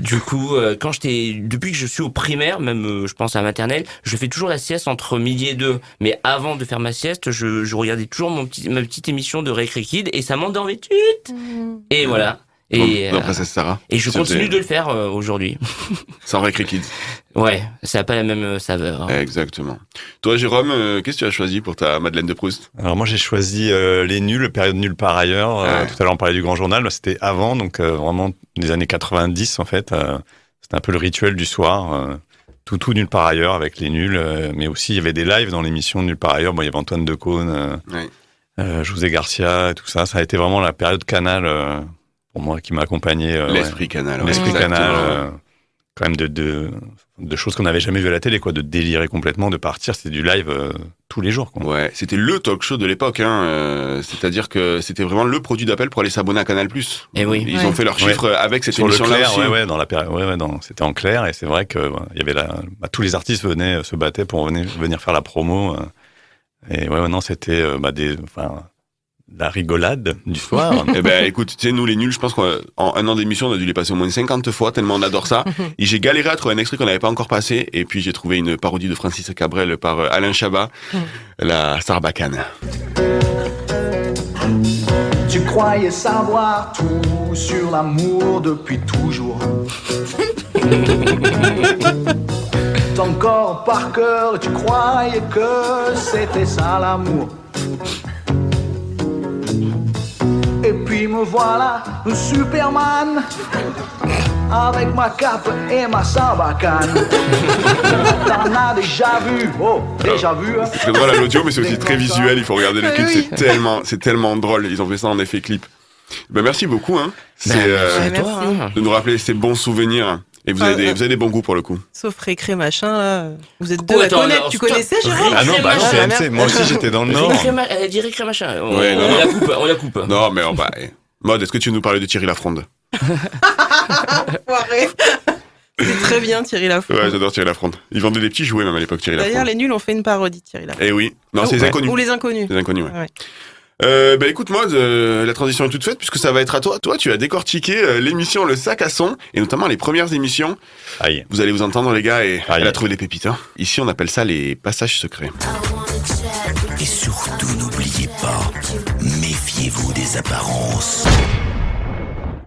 Du coup, euh, quand j'étais, depuis que je suis au primaire, même euh, je pense à la maternelle, je fais toujours la sieste entre midi et deux. Mais avant de faire ma sieste, je, je regardais toujours mon petit, ma petite émission de Récré Kid et ça m'endormait tout. Et voilà. Et, Dans euh, Sarah. et je continue de le faire euh, aujourd'hui. Sans Récré Kids. Ouais, ça n'a pas la même euh, saveur. hein. Exactement. Toi, Jérôme, euh, qu'est-ce que tu as choisi pour ta Madeleine de Proust? Alors moi j'ai choisi euh, les nuls, période nulle par ailleurs. Euh, Ouais. tout à l'heure on parlait du Grand Journal, mais c'était avant, donc euh, vraiment des années 90 en fait. Euh, c'était un peu le rituel du soir. euh, tout tout nulle par ailleurs avec les nuls, euh, mais aussi il y avait des lives dans l'émission nulle par ailleurs. Bon, il y avait Antoine Decaune, euh, Ouais. euh, José Garcia, et tout ça. Ça a été vraiment la période Canal euh, pour moi qui m'a accompagné. euh, L'esprit ouais. Canal. L'esprit. Canal. euh, quand même de, de, de choses qu'on n'avait jamais vues à la télé, quoi, de délirer complètement, de partir. C'était du live euh, tous les jours. Quoi. Ouais, c'était le talk show de l'époque. Hein. euh, C'est-à-dire que c'était vraiment le produit d'appel pour aller s'abonner à Canal+. Eh oui. Ils Ouais. ont fait leurs chiffres Ouais. avec cette Sur le émission-là clair, aussi. ouais, ouais, dans la période, ouais, ouais, dans- c'était en clair et c'est vrai que il y avait la, bah, tous les artistes venaient se battaient pour venir, venir faire la promo euh, et ouais, ouais, non, c'était euh, bah, des, enfin, la rigolade du soir. Eh ben, écoute, tu sais, nous les nuls, je pense qu'en un an d'émission, on a dû les passer au moins 50 fois, tellement on adore ça. Et j'ai galéré à trouver un extrait qu'on n'avait pas encore passé. Et puis j'ai trouvé une parodie de Francis Cabrel par euh, Alain Chabat, la Sarbacane. Tu croyais savoir tout sur l'amour depuis toujours. Ton corps par cœur, tu croyais que c'était ça l'amour. Me voilà, Superman, avec ma cape et ma sarbacane. T'en as déjà vu, oh, déjà vu. hein. C'est très drôle à l'audio, mais c'est aussi très visuel. Il faut regarder le clip. C'est tellement, c'est tellement drôle. Ils ont fait ça en effet clip. Ben, merci beaucoup, hein. C'est, Ben, euh, merci à toi, hein. de nous rappeler ces bons souvenirs. Et vous avez, des, vous avez des bons goûts pour le coup. Sauf récré machin là. Vous êtes deux Oh, à connaître. alors, Tu connaissais Jérôme ah non, bah, c'est. MC. Moi aussi, j'étais dans le Nord. Elle a dit récré machin. On, Ouais, non, on non. la coupe, on la coupe. Non, mais on va. Mode, est-ce que tu veux nous parler de Thierry Lafronde? C'est très bien Thierry Lafont. Ouais, j'adore Thierry Lafronde. Il vendait des petits jouets même à l'époque, Thierry D'ailleurs, Lafronde. les nuls ont fait une parodie de Thierry Lafont. Eh oui. Non, c'est les Ouais. inconnus. Ou les inconnus. Les inconnus, ouais. Ouais. Euh, bah écoute moi, euh, la transition est toute faite puisque ça va être à toi. Toi, tu as décortiqué euh, l'émission Le Sac à Son et notamment les premières émissions. Aïe. Vous allez vous entendre les gars et Aïe. elle a trouvé des pépites. Hein. Ici, on appelle ça les passages secrets. Et surtout, n'oubliez pas, méfiez-vous des apparences.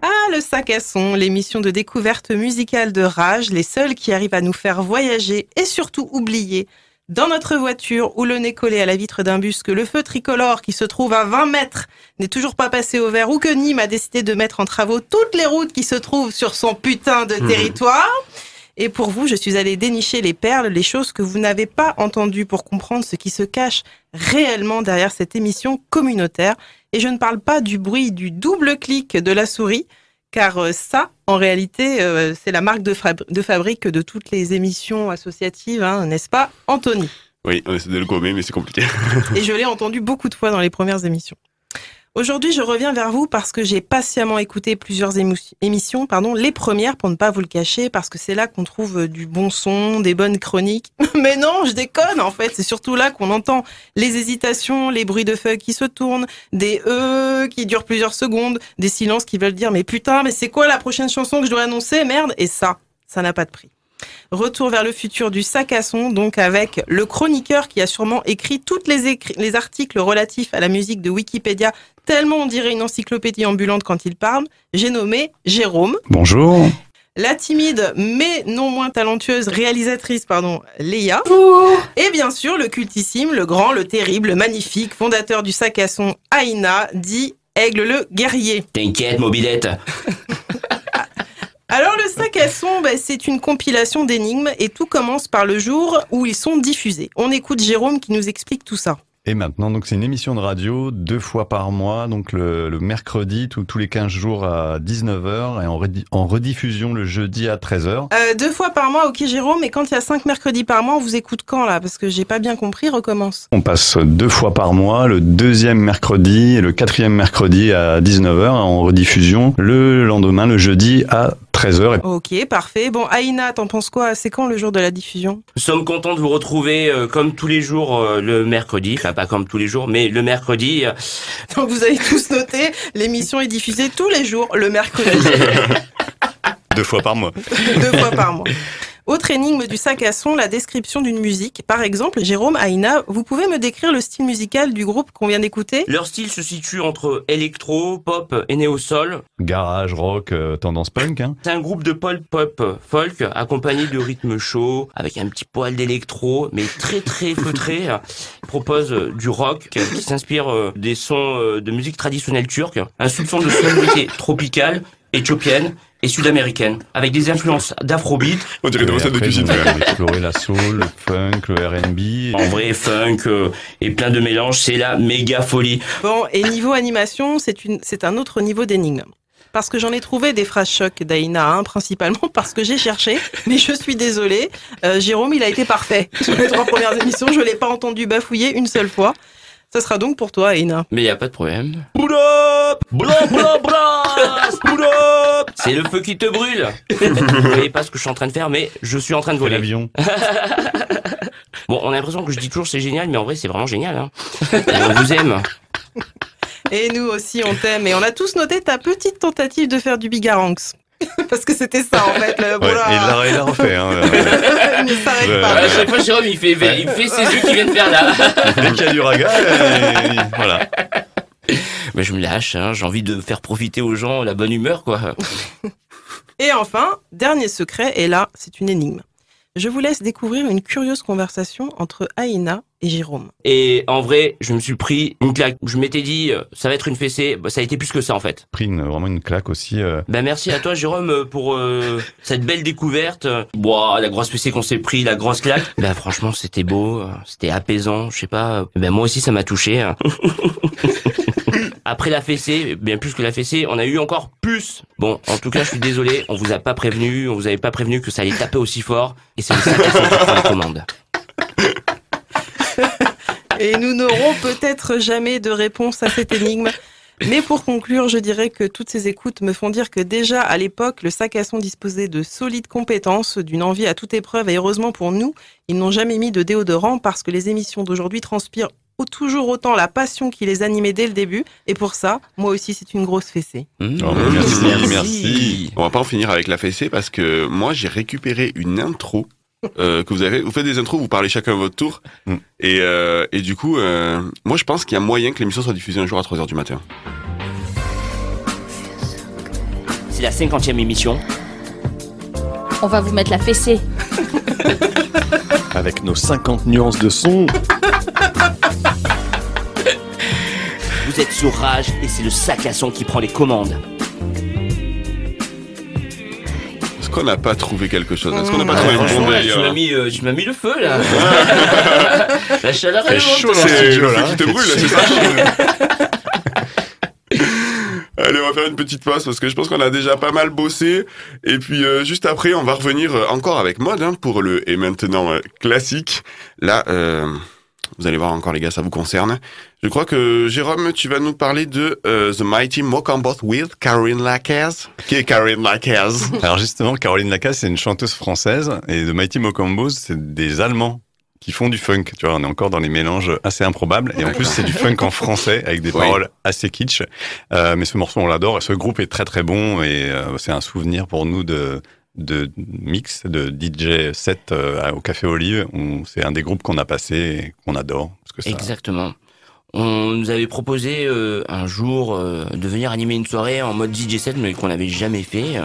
Ah, le sac à son, l'émission de découverte musicale de Rage, les seuls qui arrivent à nous faire voyager et surtout oublier dans notre voiture ou le nez collé à la vitre d'un bus que le feu tricolore qui se trouve à 20 mètres n'est toujours pas passé au vert ou que Nîmes a décidé de mettre en travaux toutes les routes qui se trouvent sur son putain de Mhm. territoire. Et pour vous, je suis allée dénicher les perles, les choses que vous n'avez pas entendues pour comprendre ce qui se cache réellement derrière cette émission communautaire. Et je ne parle pas du bruit du double clic de la souris, car euh, ça, en réalité, euh, c'est la marque de, fab- de fabrique de toutes les émissions associatives, hein, n'est-ce pas, Anthony? Oui, on essaie de le gommer, mais c'est compliqué. Et je l'ai entendu beaucoup de fois dans les premières émissions. Aujourd'hui, je reviens vers vous parce que j'ai patiemment écouté plusieurs émissions, pardon, les premières pour ne pas vous le cacher, parce que c'est là qu'on trouve euh, du bon son, des bonnes chroniques. Mais non, je déconne en fait, c'est surtout là qu'on entend les hésitations, les bruits de feuilles qui se tournent, des euh qui durent plusieurs secondes, des silences qui veulent dire mais putain, mais c'est quoi la prochaine chanson que je dois annoncer, merde Et ça, ça n'a pas de prix. Retour vers le futur du sac à son, donc avec le chroniqueur qui a sûrement écrit toutes les, articles relatifs à la musique de Wikipédia, tellement on dirait une encyclopédie ambulante quand il parle. J'ai nommé Jérôme. Bonjour. La timide mais non moins talentueuse réalisatrice, pardon, Léa. Et bien sûr, le cultissime, le grand, le terrible, le magnifique fondateur du sac à son, Aïna, dit Aigle le guerrier. T'inquiète, mobilette. Alors le sac à son, bah, c'est une compilation d'énigmes et tout commence par le jour où ils sont diffusés. On écoute Jérôme qui nous explique tout ça. Et maintenant, donc c'est une émission de radio deux fois par mois, donc le, le mercredi tous- tous les 15 jours à 19h et en, redi- en rediffusion le jeudi à 13h. Euh, deux fois par mois, ok Jérôme, mais quand il y a cinq mercredis par mois, on vous écoute quand là? Parce que j'ai pas bien compris, recommence. On passe deux fois par mois, le deuxième mercredi et le quatrième mercredi à 19h en rediffusion le lendemain, le jeudi à 13h. Ok, parfait. Bon, Aïna, t'en penses quoi? C'est quand le jour de la diffusion? Nous sommes contents de vous retrouver euh, comme tous les jours euh, le mercredi, pas comme tous les jours, mais le mercredi. euh, Donc vous avez tous noté, l'émission est diffusée tous les jours, le mercredi, Deux fois par mois. deux fois par mois. Autre énigme du sac à son, la description d'une musique. Par exemple, Jérôme, Aïna, vous pouvez me décrire le style musical du groupe qu'on vient d'écouter? Leur style se situe entre électro, pop et néo-sol. Garage, rock, euh, tendance punk. Hein. C'est un groupe de pop pop folk accompagné de rythmes chauds avec un petit poil d'électro mais très très feutré. Il propose euh, du rock qui s'inspire euh, des sons euh, de musique traditionnelle turque, un soupçon de sonorité tropicale, éthiopienne et sud-américaine avec des influences d'afrobeat. On dirait des Et recettes de cuisine. exploré la soul, le funk, le R&B. En vrai funk euh, et plein de mélanges, c'est la méga folie. Bon, et niveau animation, c'est une, c'est un autre niveau d'énigme. Parce que j'en ai trouvé des phrases chocs d'Aïna, hein, principalement parce que j'ai cherché, mais je suis désolée. Euh, Jérôme, il a été parfait. Sur les trois premières émissions, je l'ai pas entendu bafouiller une seule fois. Ça sera donc pour toi, Aïna. Mais y a pas de problème. C'est le feu qui te brûle Vous voyez pas ce que je suis en train de faire, mais je suis en train de voler. l'avion. Bon, on a l'impression que je dis toujours c'est génial, mais en vrai c'est vraiment génial. Hein. Et on vous aime. Et nous aussi, on t'aime. Et on a tous noté ta petite tentative de faire du bigaranx. Parce que c'était ça, en fait. Le... Ouais, et il l'a- il l'a refait. Hein. Il ne s'arrête Ouais. pas. À chaque fois, Jérôme, il fait, il fait ses yeux qui viennent faire là. Dès qu'il y a du raga, voilà. Mais je me lâche, hein, j'ai envie de faire profiter aux gens la bonne humeur, quoi. Et enfin, dernier secret, et là, c'est une énigme. Je vous laisse découvrir une curieuse conversation entre Aïna et Jérôme. Et en vrai, je me suis pris une claque. Je m'étais dit, euh, ça va être une fessée. Bah, ça a été plus que ça, en fait. Pris une- vraiment une claque aussi. euh, Ben merci à toi Jérôme euh, pour euh, cette belle découverte. Boah, la grosse fessée qu'on s'est pris, la grosse claque. Ben franchement c'était beau, c'était apaisant, je sais pas. Ben moi aussi ça m'a touché. Après la fessée, bien plus que la fessée, on a eu encore plus. Bon, en tout cas je suis désolé, on vous a pas prévenu, on vous avait pas prévenu que ça allait taper aussi fort. Et c'est le sac qui commande. Et nous n'aurons peut-être jamais de réponse à cette énigme. Mais pour conclure, je dirais que toutes ces écoutes me font dire que déjà à l'époque, le sac à son disposait de solides compétences, d'une envie à toute épreuve, et heureusement pour nous, ils n'ont jamais mis de déodorant parce que les émissions d'aujourd'hui transpirent toujours autant la passion qui les animait dès le début. Et pour ça, moi aussi, c'est une grosse fessée. Mmh. Oh, merci, merci. On va pas en finir avec la fessée parce que moi j'ai récupéré une intro euh, que vous avez. Vous faites des intros, vous parlez chacun à votre tour. Et, euh, et du coup, euh, moi je pense qu'il y a moyen que l'émission soit diffusée un jour à 3h du matin. C'est la cinquantième émission. On va vous mettre la fessée. Avec nos 50 nuances de son. Vous êtes sur Rage et c'est le sac à son qui prend les commandes. Est-ce qu'on n'a pas trouvé quelque chose? Est-ce qu'on n'a pas trouvé une bombe tu m'as d'ailleurs mis, euh, tu m'as mis le feu là. La chaleur C'est est chaud dans le studio là. qui te brûle, c'est ça Allez, on va faire une petite pause parce que je pense qu'on a déjà pas mal bossé. Et puis euh, juste après, on va revenir euh, encore avec mode hein, pour le et maintenant euh, classique. Là, euh, vous allez voir encore les gars, ça vous concerne. Je crois que Jérôme, tu vas nous parler de euh, The Mighty Mocambot with Caroline Lacaze. Qui est Caroline Lacaze? Alors justement, Caroline Lacasse, c'est une chanteuse française et The Mighty Mocombos, c'est des Allemands qui font du funk. Tu vois, on est encore dans les mélanges assez improbables. Et en plus, c'est du funk en français avec des Oui. paroles assez kitsch. Euh, mais ce morceau, on l'adore. Et ce groupe est très très bon et euh, c'est un souvenir pour nous de de mix, de DJ set euh, au Café Olive. C'est un des groupes qu'on a passé et qu'on adore. Parce que ça, Exactement. On nous avait proposé euh, un jour euh, de venir animer une soirée en mode DJ set, mais qu'on n'avait jamais fait.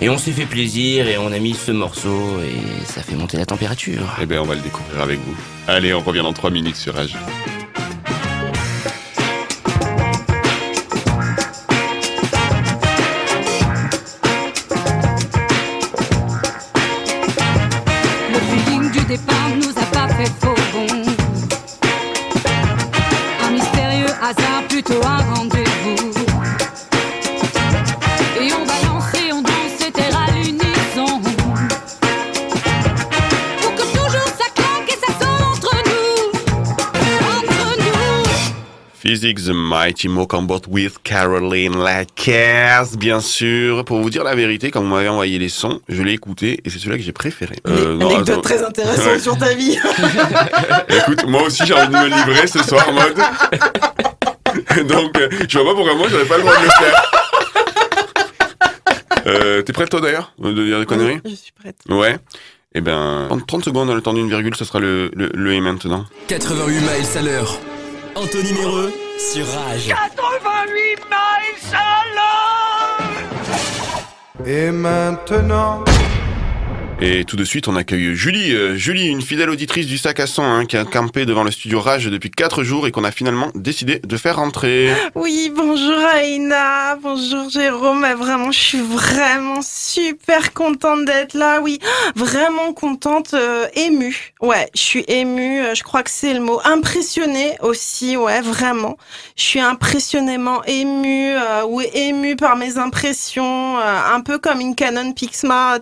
Et on s'est fait plaisir et on a mis ce morceau et ça fait monter la température. Eh bien, on va le découvrir avec vous. Allez, on revient dans 3 minutes sur Rage. The Mighty Mo Combat with Caroline Lacasse, bien sûr. Pour vous dire la vérité, quand vous m'avez envoyé les sons, je l'ai écouté et c'est celui-là que j'ai préféré. Euh, non, Anecdote attends. très intéressante Ouais. sur ta vie. Écoute, moi aussi j'ai envie de me livrer ce soir, mode. Donc, euh, je vois pas pourquoi moi j'aurais pas le droit de le faire. Euh, T'es prête toi d'ailleurs de dire des conneries? Je suis prête. Ouais. Eh ben, 30 30 secondes, le temps d'une virgule, ce sera le, le, le et maintenant. 88 miles à l'heure. Anthony Méreux sur Rage. 88 miles à l'heure Et maintenant Et tout de suite, on accueille Julie. Euh, Julie, une fidèle auditrice du sac à son, hein, qui a campé devant le studio Rage depuis 4 jours et qu'on a finalement décidé de faire rentrer. Oui, bonjour Aïna, bonjour Jérôme. Eh, Vraiment, je suis vraiment super contente d'être là. Oui, vraiment contente, euh, émue. Ouais, je suis émue. euh, Je crois que c'est le mot. Impressionnée aussi. Ouais, vraiment. Je suis impressionnément émue euh, ou émue par mes impressions, euh, un peu comme une Canon Pixma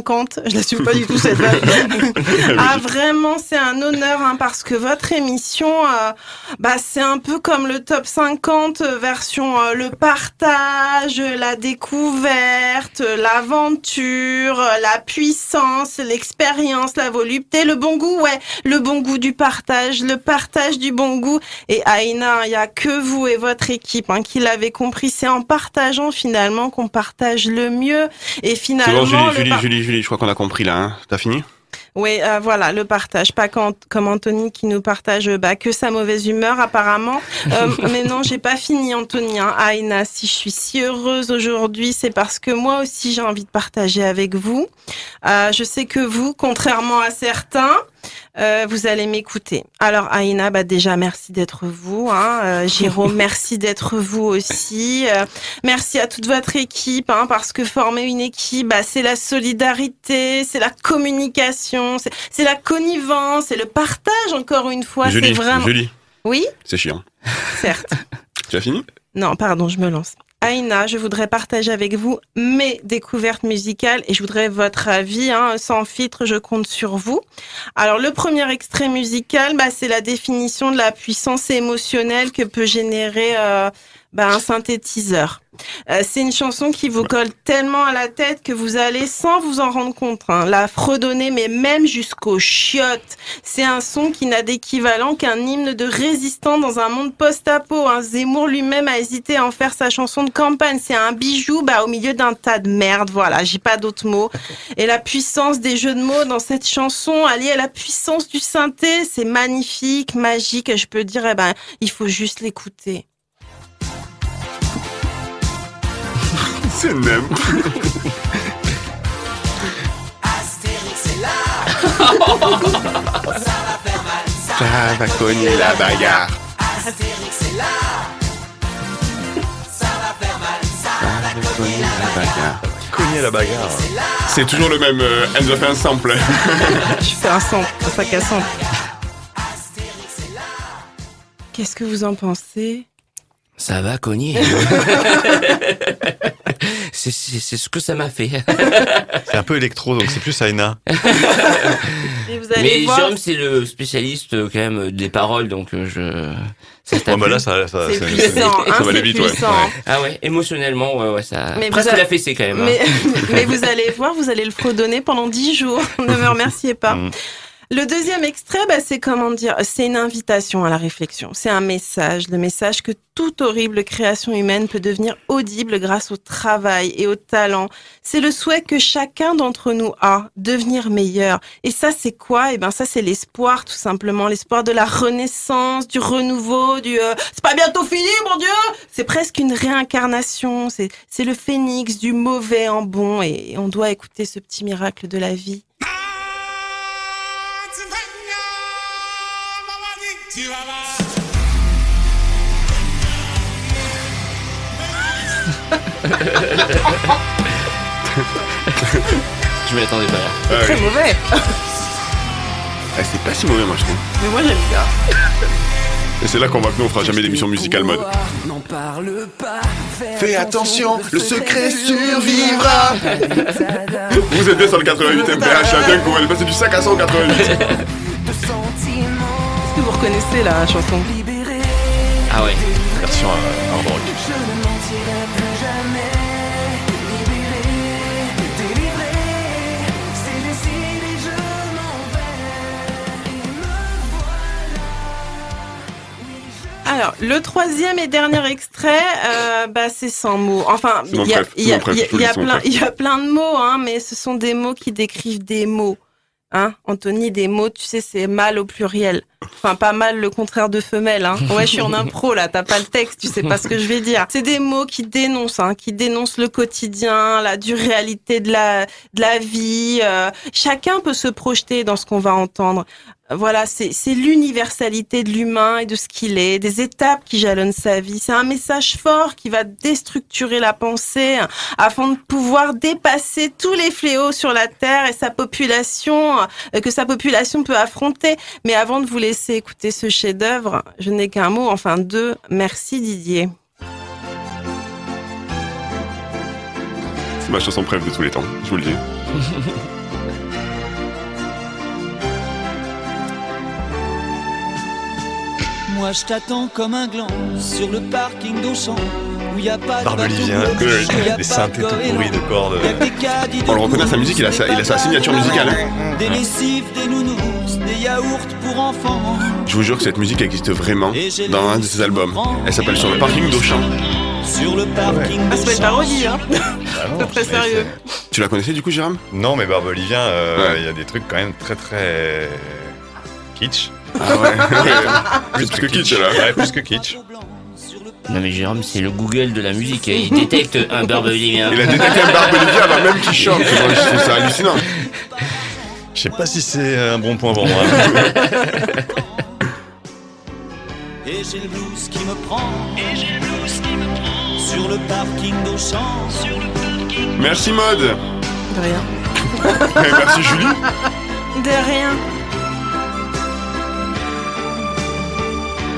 TS5350. Je l'assume pas du tout cette ah vraiment, c'est un honneur hein, parce que votre émission, euh, bah c'est un peu comme le top 50 euh, version euh, le partage, la découverte, l'aventure, la puissance, l'expérience, la volupté, le bon goût, ouais, le bon goût du partage, le partage du bon goût. Et Aïna, il y a que vous et votre équipe hein, qui l'avez compris. C'est en partageant finalement qu'on partage le mieux. Et finalement, bon, Julie, le Julie, par- Julie, Julie, je crois qu'on a compris là. Hein. T'as fini? Oui, euh, voilà, le partage. Pas quand, comme Anthony qui nous partage bah, que sa mauvaise humeur, apparemment. Euh, mais non, j'ai pas fini, Anthony. Hein. Aïna, si je suis si heureuse aujourd'hui, c'est parce que moi aussi, j'ai envie de partager avec vous. Euh, je sais que vous, contrairement à certains, euh, vous allez m'écouter. Alors, Aïna, bah, déjà, merci d'être vous. Hein. Euh, Jérôme, merci d'être vous aussi. Euh, merci à toute votre équipe, hein, parce que former une équipe, bah, c'est la solidarité, c'est la communication, c'est- la connivence, c'est le partage, encore une fois. C'est vraiment... Julie, Oui, c'est chiant. certes. Tu as fini? Non, pardon, je me lance. Aïna, je voudrais partager avec vous mes découvertes musicales et je voudrais votre avis. Hein, sans filtre, je compte sur vous. Alors, le premier extrait musical, bah, c'est la définition de la puissance émotionnelle que peut générer euh, bah, un synthétiseur. Euh, c'est une chanson qui vous colle tellement à la tête que vous allez, sans vous en rendre compte, hein, la fredonner, mais même jusqu'aux chiottes. C'est un son qui n'a d'équivalent qu'un hymne de résistant dans un monde post-apo. Hein. Zemmour lui-même a hésité à en faire sa chanson de campagne. C'est un bijou bah, au milieu d'un tas de merde. Voilà, j'ai pas d'autres mots. Et la puissance des jeux de mots dans cette chanson, alliée à la puissance du synthé, c'est magnifique, magique. Je peux dire, eh ben, il faut juste l'écouter. C'est même. Ça va cogner la bagarre. Ça va cogner la bagarre. Cogner la bagarre. C'est toujours le même. Euh, elle nous a fait un sample. Je fais un sample, un sac à sample. Qu'est-ce que vous en pensez? Ça va cogner. c'est c'est- c'est ce que ça m'a fait. C'est un peu électro, donc c'est plus Aina. Et vous allez Mais. Jérôme, c'est le spécialiste euh, quand même des paroles, donc euh, je. Ça bah là, ça, ça, C'est puissant, hein, ça va aller c'est vite, ouais. Ah ouais, émotionnellement, ouais, ouais, ça. Mais Presque vous a- la fessée quand même. hein. Mais, mais vous allez voir, vous allez le fredonner pendant dix jours. ne me remerciez pas. Le deuxième extrait, bah, c'est comment dire, c'est une invitation à la réflexion. C'est un message, le message que toute horrible création humaine peut devenir audible grâce au travail et au talent. C'est le souhait que chacun d'entre nous a, devenir meilleur. Et ça, c'est quoi? Eh ben, ça, c'est l'espoir, tout simplement, l'espoir de la renaissance, du renouveau, du. euh, c'est pas bientôt fini, mon Dieu C'est presque une réincarnation. C'est, c'est le phénix du mauvais en bon, et on doit écouter ce petit miracle de la vie. Je m'y attendais pas là. Ah Très oui. mauvais. Ah, c'est pas si mauvais, moi, je trouve. Mais moi, j'aime bien. Et c'est là qu'on voit que nous on fera jamais d'émission musicale mode. N'en parle pas. Fais attention, le secret survivra. Vous êtes bien sur le 88 MPH, à Duncan, elle est passée du 5 à 100 reconnaissez la chanson Ah ouais. Version euh, hard rock. Alors, le troisième et dernier extrait, euh, bah, c'est sans mots. Enfin, y y y il y a plein de mots, hein, mais ce sont des mots qui décrivent des mots. Hein, Anthony, des mots, tu sais, c'est mâle au pluriel. Enfin, pas mal le contraire de femelle. Hein. Ouais, je suis en impro là, t'as pas le texte, tu sais pas ce que je vais dire. C'est des mots qui dénoncent, hein, qui dénoncent le quotidien, la dure réalité de la, de la vie. euh, chacun peut se projeter dans ce qu'on va entendre. Voilà, c'est l'universalité de l'humain et de ce qu'il est, des étapes qui jalonnent sa vie. C'est un message fort qui va déstructurer la pensée afin de pouvoir dépasser tous les fléaux sur la terre et sa population euh, que sa population peut affronter. Mais avant de vous laisser écouter ce chef-d'œuvre, je n'ai qu'un mot, enfin deux. Merci Didier. C'est ma chanson préf de tous les temps, je vous le dis. Moi je t'attends comme un gland sur le parking d'Auchan où y a pas de Barbelivien, y a des pas synthés de tout pourris de cordes. Que de On le reconnaît à sa musique, il a sa, il a sa signature musicale. hein. Des lessives, des nounous, des yaourts pour enfants. Je vous jure que cette musique existe vraiment dans un de ses albums. Elle s'appelle Sur le parking d'Auchan. Sur le parking Ah, c'est pas une parodie, hein non, C'est très sérieux. Tu la connaissais du coup, Jérôme? Non, mais Barbelivien, euh, Ouais. il y a des trucs quand même très très kitsch. Ah ouais Plus que kitsch là. Ouais, plus que kitsch. Non mais Jérôme, c'est le Google de la musique. Il détecte un barbelivien. Il a détecté un barbelivien avant même qu'il chante. Moi, je trouve ça hallucinant. Je sais pas si c'est un bon point pour moi. Et j'ai le blues qui me prend. Et j'ai le blues qui me prend. Sur le parking d'Auchan. Sur le parking. Merci Mode. De rien. Et merci Julie. De rien.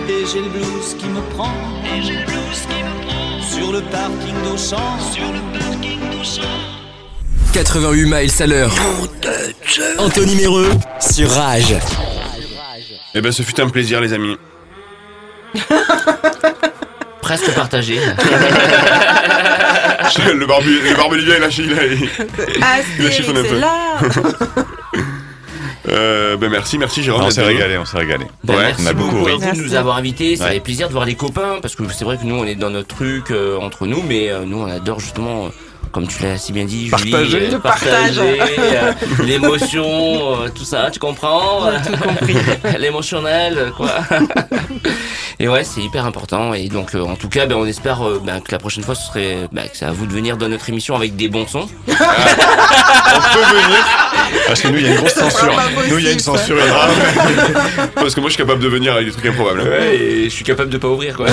Et j'ai le blues qui me prend. Et j'ai le blues qui me prend. Sur le parking d'Auchan. Sur le parking d'Auchan. 88 miles à l'heure. Anthony Méreux sur Rage. Eh ben, ce fut un plaisir, les amis. Presque partagé. le, barbu, le barbelivien, il a, chi- il a, il a chiffonné un peu. là. Euh, ben merci, merci Jérôme. on s'est régalé, on s'est régalé. Ben, Ouais, merci on a beaucoup ri. vous de nous Merci. avoir invités. Ça Ouais. fait plaisir de voir des copains parce que c'est vrai que nous on est dans notre truc euh, entre nous, mais euh, nous on adore justement. Comme tu l'as si bien dit, Julie, Partager. euh, partager, euh, l'émotion, euh, tout ça, tu comprends J'ai tout compris. L'émotionnel, quoi. et ouais, c'est hyper important. Et donc, euh, en tout cas, ben, on espère euh, ben, que la prochaine fois, ce serait, ben, que c'est à vous de venir dans notre émission avec des bons sons. On peut venir. Parce que nous, il y a une grosse censure. Nous, il y a une censure énorme. Parce que moi, je suis capable de venir avec des trucs improbables. Ouais, et je suis capable de pas ouvrir, quoi.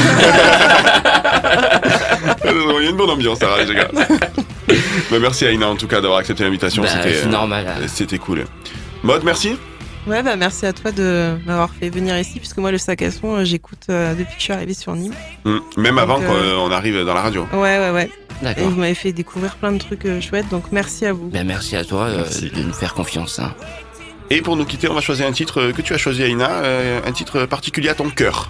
Il y a une bonne ambiance, ça, les gars. Bah, merci Aïna, en tout cas, d'avoir accepté l'invitation. Bah, C'était euh, normal. C'était cool. Mode, merci. Ouais, bah merci à toi de m'avoir fait venir ici, puisque moi, le sac à son, euh, j'écoute euh, depuis que je suis arrivée sur Nîmes. Mm. Même avant euh, qu'on arrive dans la radio. Ouais, ouais, ouais. Et D'accord. vous m'avez fait découvrir plein de trucs euh, chouettes, donc merci à vous. Ben, merci à toi euh, Merci. de nous faire confiance. hein. Et pour nous quitter, on va choisir un titre que tu as choisi, Aïna, euh, un titre particulier à ton cœur.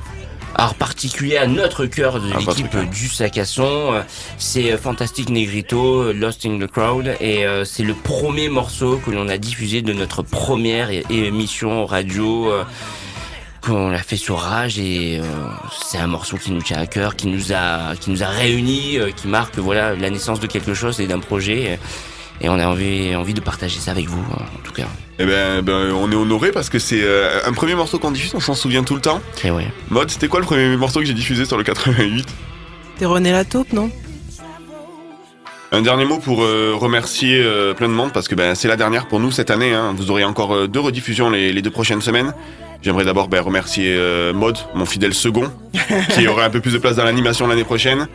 Alors particulier à notre cœur de votre l'équipe du sac à son, euh, c'est euh, Fantastic Negrito, euh, Lost in the Crowd, et c'est le premier morceau que l'on a diffusé de notre première émission radio. qu'on a fait sur Rage. Et euh, c'est un morceau qui nous tient à cœur, qui nous a qui nous a réunis, euh, qui marque voilà la naissance de quelque chose et d'un projet. euh, et on a envie envie de partager ça avec vous euh, en tout cas. Eh ben, ben, on est honoré parce que c'est euh, un premier morceau qu'on diffuse, on s'en souvient tout le temps. Et ouais. Mode, c'était quoi le premier morceau que j'ai diffusé sur le 88 T'es René la taupe, non? Un dernier mot pour euh, remercier euh, plein de monde parce que ben, c'est la dernière pour nous cette année. hein. Vous aurez encore euh, deux rediffusions les, les deux prochaines semaines. J'aimerais d'abord ben, remercier euh, Mode, mon fidèle second, qui aura un peu plus de place dans l'animation l'année prochaine.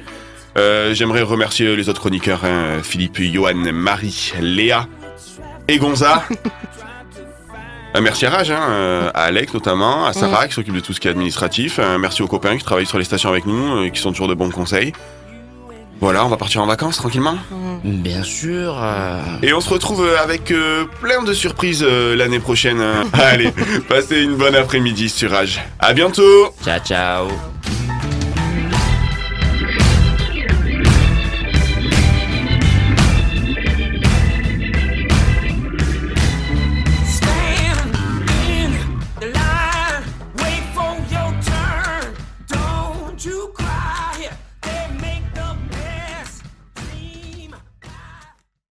Euh, J'aimerais remercier les autres chroniqueurs, hein, Philippe, Johan, Marie, Léa et Gonza. Euh, merci à Raj, hein, euh, à Alex notamment, à Sarah qui s'occupe de tout ce qui est administratif. Euh, merci aux copains qui travaillent sur les stations avec nous et qui sont toujours de bons conseils. Voilà, on va partir en vacances tranquillement. Bien sûr. euh, Et on se retrouve euh, avec euh, plein de surprises euh, l'année prochaine. hein. Allez, passez une bonne après-midi sur Rage. À bientôt Ciao, ciao.